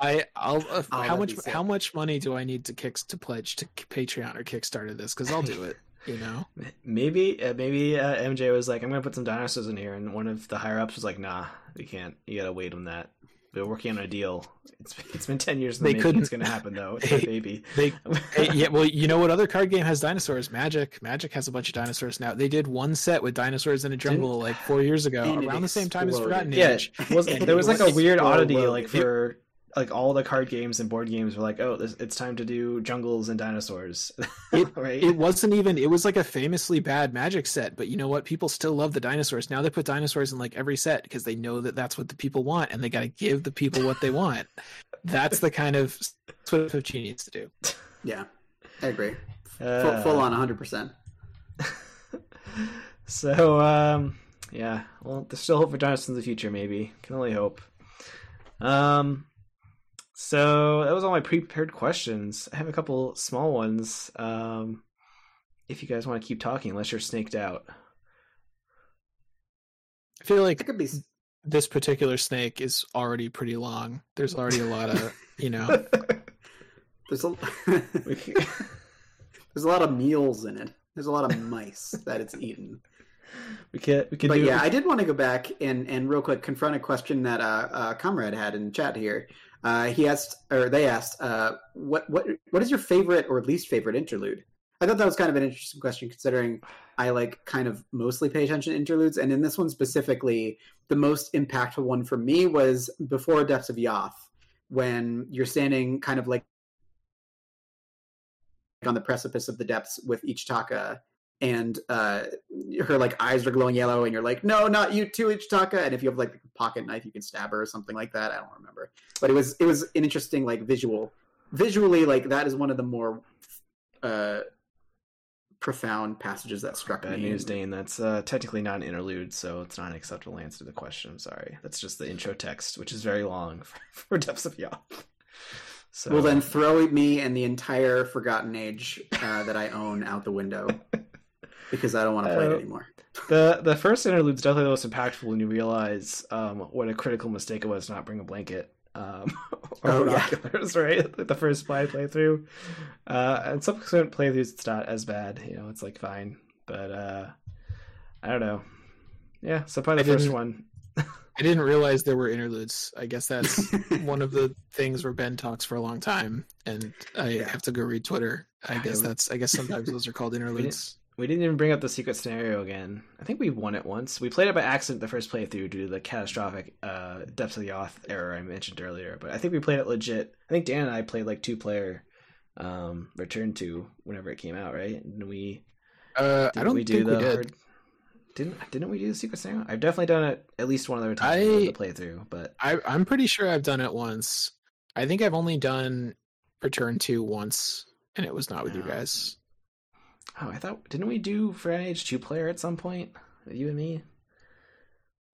I I'll uh, Oh, how much how much money do I need to kicks to pledge to Patreon or Kickstarter this? Because I'll do it. You know, Maybe uh, maybe uh, MJ was like, I'm gonna put some dinosaurs in here, and one of the higher ups was like, Nah, we can't. You gotta wait on that. They're working on a deal. It's it's been ten years. In the They couldn't- It's gonna happen though. It's my They- baby. they Hey, yeah, well, you know what other card game has dinosaurs? Magic. Magic has a bunch of dinosaurs now. They did one set with dinosaurs in a jungle like four years ago, around the same time as exploded. Forgotten Yeah, Age. was, there was like a weird oddity, like for like all the card games and board games were like, oh, this, it's time to do jungles and dinosaurs, right? It wasn't even. It was like a famously bad Magic set, but you know what? People still love the dinosaurs. Now they put dinosaurs in like every set because they know that that's what the people want, and they got to give the people what they want. That's the kind of that's what FFG needs to do. yeah. I agree. Full, Uh, full on 100%. So, um, yeah, well, there's still hope for dinosaurs in the future. Maybe can only hope. Um, so that was all my pre-prepared questions. I have a couple small ones. Um, if you guys want to keep talking, unless you're snaked out. I feel It like could be. this particular snake is already pretty long. There's already a lot of you know. There's a, There's a lot of meals in it. There's a lot of mice that it's eaten. We can't. we can But do yeah, I did want to go back and and real quick confront a question that uh, uh comrade had in chat here. Uh, he asked, or they asked, uh, what what what is your favorite or least favorite interlude? I thought that was kind of an interesting question, considering I like kind of mostly pay attention to interludes, and in this one specifically, the most impactful one for me was before Depths of Yoth, when you're standing kind of like on the precipice of the depths with Ichtaca, and uh, her like eyes are glowing yellow, and you're like, "No, not you too, Ichtaca!" And if you have like a pocket knife, you can stab her or something like that. I don't remember, but it was it was an interesting like visual. Visually, like that is one of the more uh, profound passages that struck Bad me. news, Dane. That's uh, technically not an interlude, so it's not an acceptable answer to the question. I'm sorry. That's just the intro text, which is very long for, for Depths of Yoth. So, Well, then throw me and the entire Forgotten Age uh, that I own out the window because I don't want to play Uh, it anymore. the the first interlude is definitely the most impactful when you realize um, what a critical mistake it was to not bring a blanket um, or Oh, yeah. binoculars, right? Like the first play playthrough, uh, and subsequent playthroughs, it's not as bad. You know, it's like fine, but uh, I don't know. Yeah, so probably the I first one. I didn't realize there were interludes. I guess that's one of the things where Ben talks for a long time, and I Yeah. have to go read Twitter. I guess that's. I guess sometimes those are called interludes. We didn't even bring up the secret scenario again. I think we won it once. We played it by accident the first playthrough due to the catastrophic uh, Depths of Yoth error I mentioned earlier. But I think we played it legit. I think Dan and I played like two player um, Return to whenever it came out, right? And we Uh, I didn't don't we think do the we did. hard- Didn't didn't we do the secret scenario? I've definitely done it at least one other time I- in the playthrough, but I, I'm pretty sure I've done it once. I think I've only done Return to once, and it was not with you Oh. guys. Oh, I thought didn't we do for NH two player at some point? You and me.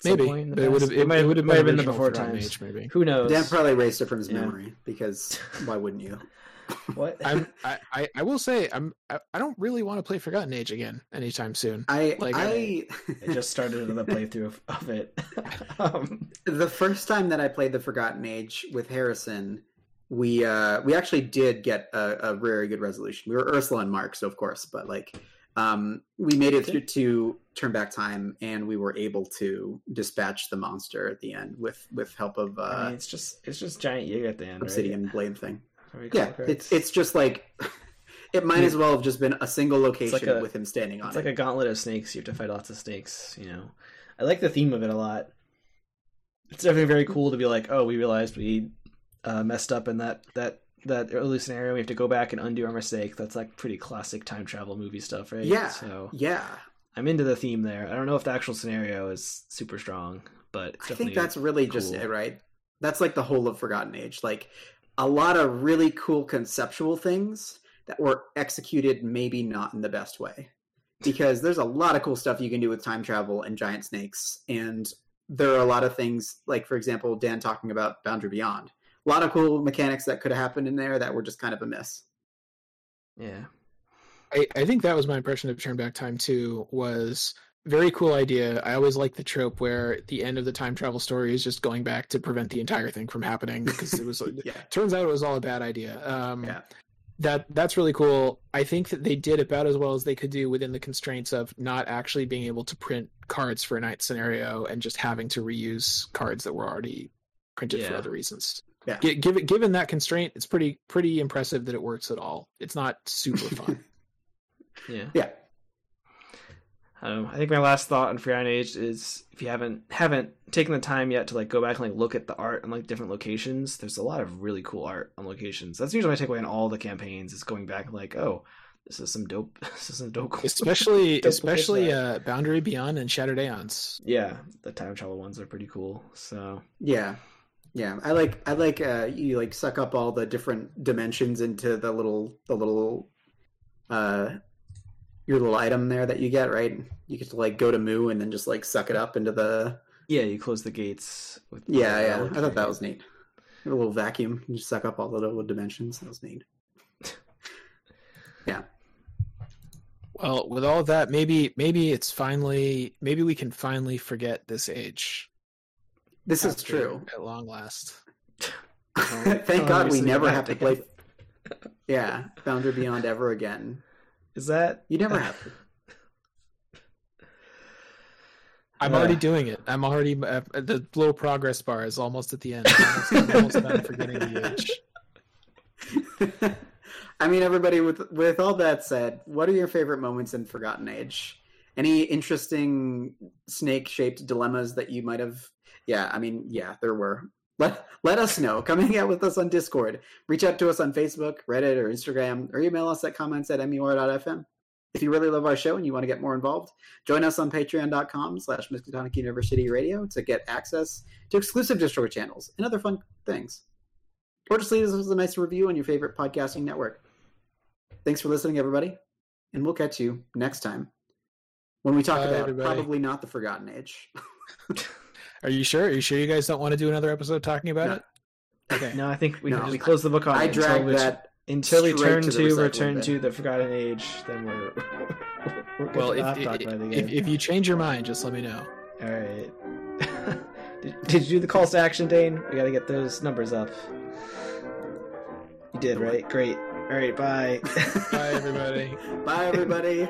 Maybe, point in but it would have. It, might it would have might have been the before Forgotten times. Age, maybe. Who knows? Dan probably erased it from his Yeah. memory because why wouldn't you? What? I'm. I, I, I will say I'm. I, I don't really want to play Forgotten Age again anytime soon. I Like, I I just started the playthrough of, of it. um, the first time that I played the Forgotten Age with Harrison, we uh we actually did get a, a very good resolution. We were Ursula and Mark, so of course, but like um we made it through to turn back time and we were able to dispatch the monster at the end with with help of I uh mean, it's just it's just giant you at the end, obsidian right? blade thing. I Yeah, it's it's just like it might as well have just been a single location like a- with him standing on it's it. It's like a gauntlet of snakes. You have to fight lots of snakes. You know, I like the theme of it a lot. It's definitely very cool to be like, oh, we realized we uh, messed up in that that that early scenario. We have to go back and undo our mistake. That's like pretty classic time travel movie stuff, right? Yeah. So yeah. I'm into the theme there. I don't know if the actual scenario is super strong, but I think that's really just it, right? That's like the whole of Forgotten Age. Like a lot of really cool conceptual things that were executed maybe not in the best way. Because there's a lot of cool stuff you can do with time travel and giant snakes. And there are a lot of things, like, for example, Dan talking about Boundary Beyond. A lot of cool mechanics that could have happened in there that were just kind of a miss. yeah. I, I think that was my impression of Turn Back Time too. Was very cool idea. I always like the trope where the end of the time travel story is just going back to prevent the entire thing from happening because it was. Yeah. turns out it was all a bad idea. Um, Yeah. That that's really cool. I think that they did about as well as they could do within the constraints of not actually being able to print cards for a night scenario and just having to reuse cards that were already printed for other reasons. Yeah. Gi- Given given that constraint, it's pretty pretty impressive that it works at all. It's not super fun. Yeah. Yeah. Um, I think my last thought on Free Iron Age is if you haven't haven't taken the time yet to like go back and like look at the art on like different locations, there's a lot of really cool art on locations. That's usually my takeaway in all the campaigns is going back and like, oh, this is some dope this is some dope cool especially Dope especially location uh, Boundary Beyond and Shattered Aeons. Yeah, the time travel ones are pretty cool. So Yeah. Yeah. I like I like uh you like suck up all the different dimensions into the little the little uh your little item there that you get, right? You get to like go to Mu and then just like suck it up into the yeah, you close the gates with Yeah, yeah. I thought that was neat. A little vacuum. You suck up all the little dimensions. That was neat. Yeah. Well, with all of that, maybe maybe it's finally maybe we can finally forget this age. This is true. at long last. Thank God we never have to play Yeah, Boundary Beyond ever again. Is that You never have. I'm Uh. already doing it. I'm already uh, the little progress bar is almost at the end. I'm almost, I'm almost done forgetting the age. I mean, everybody. With with all that said, what are your favorite moments in Forgotten Age? Any interesting snake-shaped dilemmas that you might have? Yeah, I mean, yeah, there were. Let let us know. Come hang out with us on Discord. Reach out to us on Facebook, Reddit, or Instagram, or email us at comments at mur.fm. If you really love our show and you want to get more involved, join us on patreon.com slash Miskatonic University Radio to get access to exclusive Discord channels and other fun things. Or just leave us a nice review on your favorite podcasting network. Thanks for listening, everybody, and we'll catch you next time when we talk Bye, about everybody. probably not the Forgotten Age. Are you sure? Are you sure you guys don't want to do another episode talking about No. it? Okay. No, I think we, No. we close the book on I it until dragged we, that. until we turn to to, return bin. to the Forgotten Age. Then we're we're Well, if, if, about it if, if you change your mind, just let me know. All right. did, did you do the calls to action, Dane? We got to get those numbers up. You did, right? Great. All right. Bye. Bye, everybody. Bye, everybody.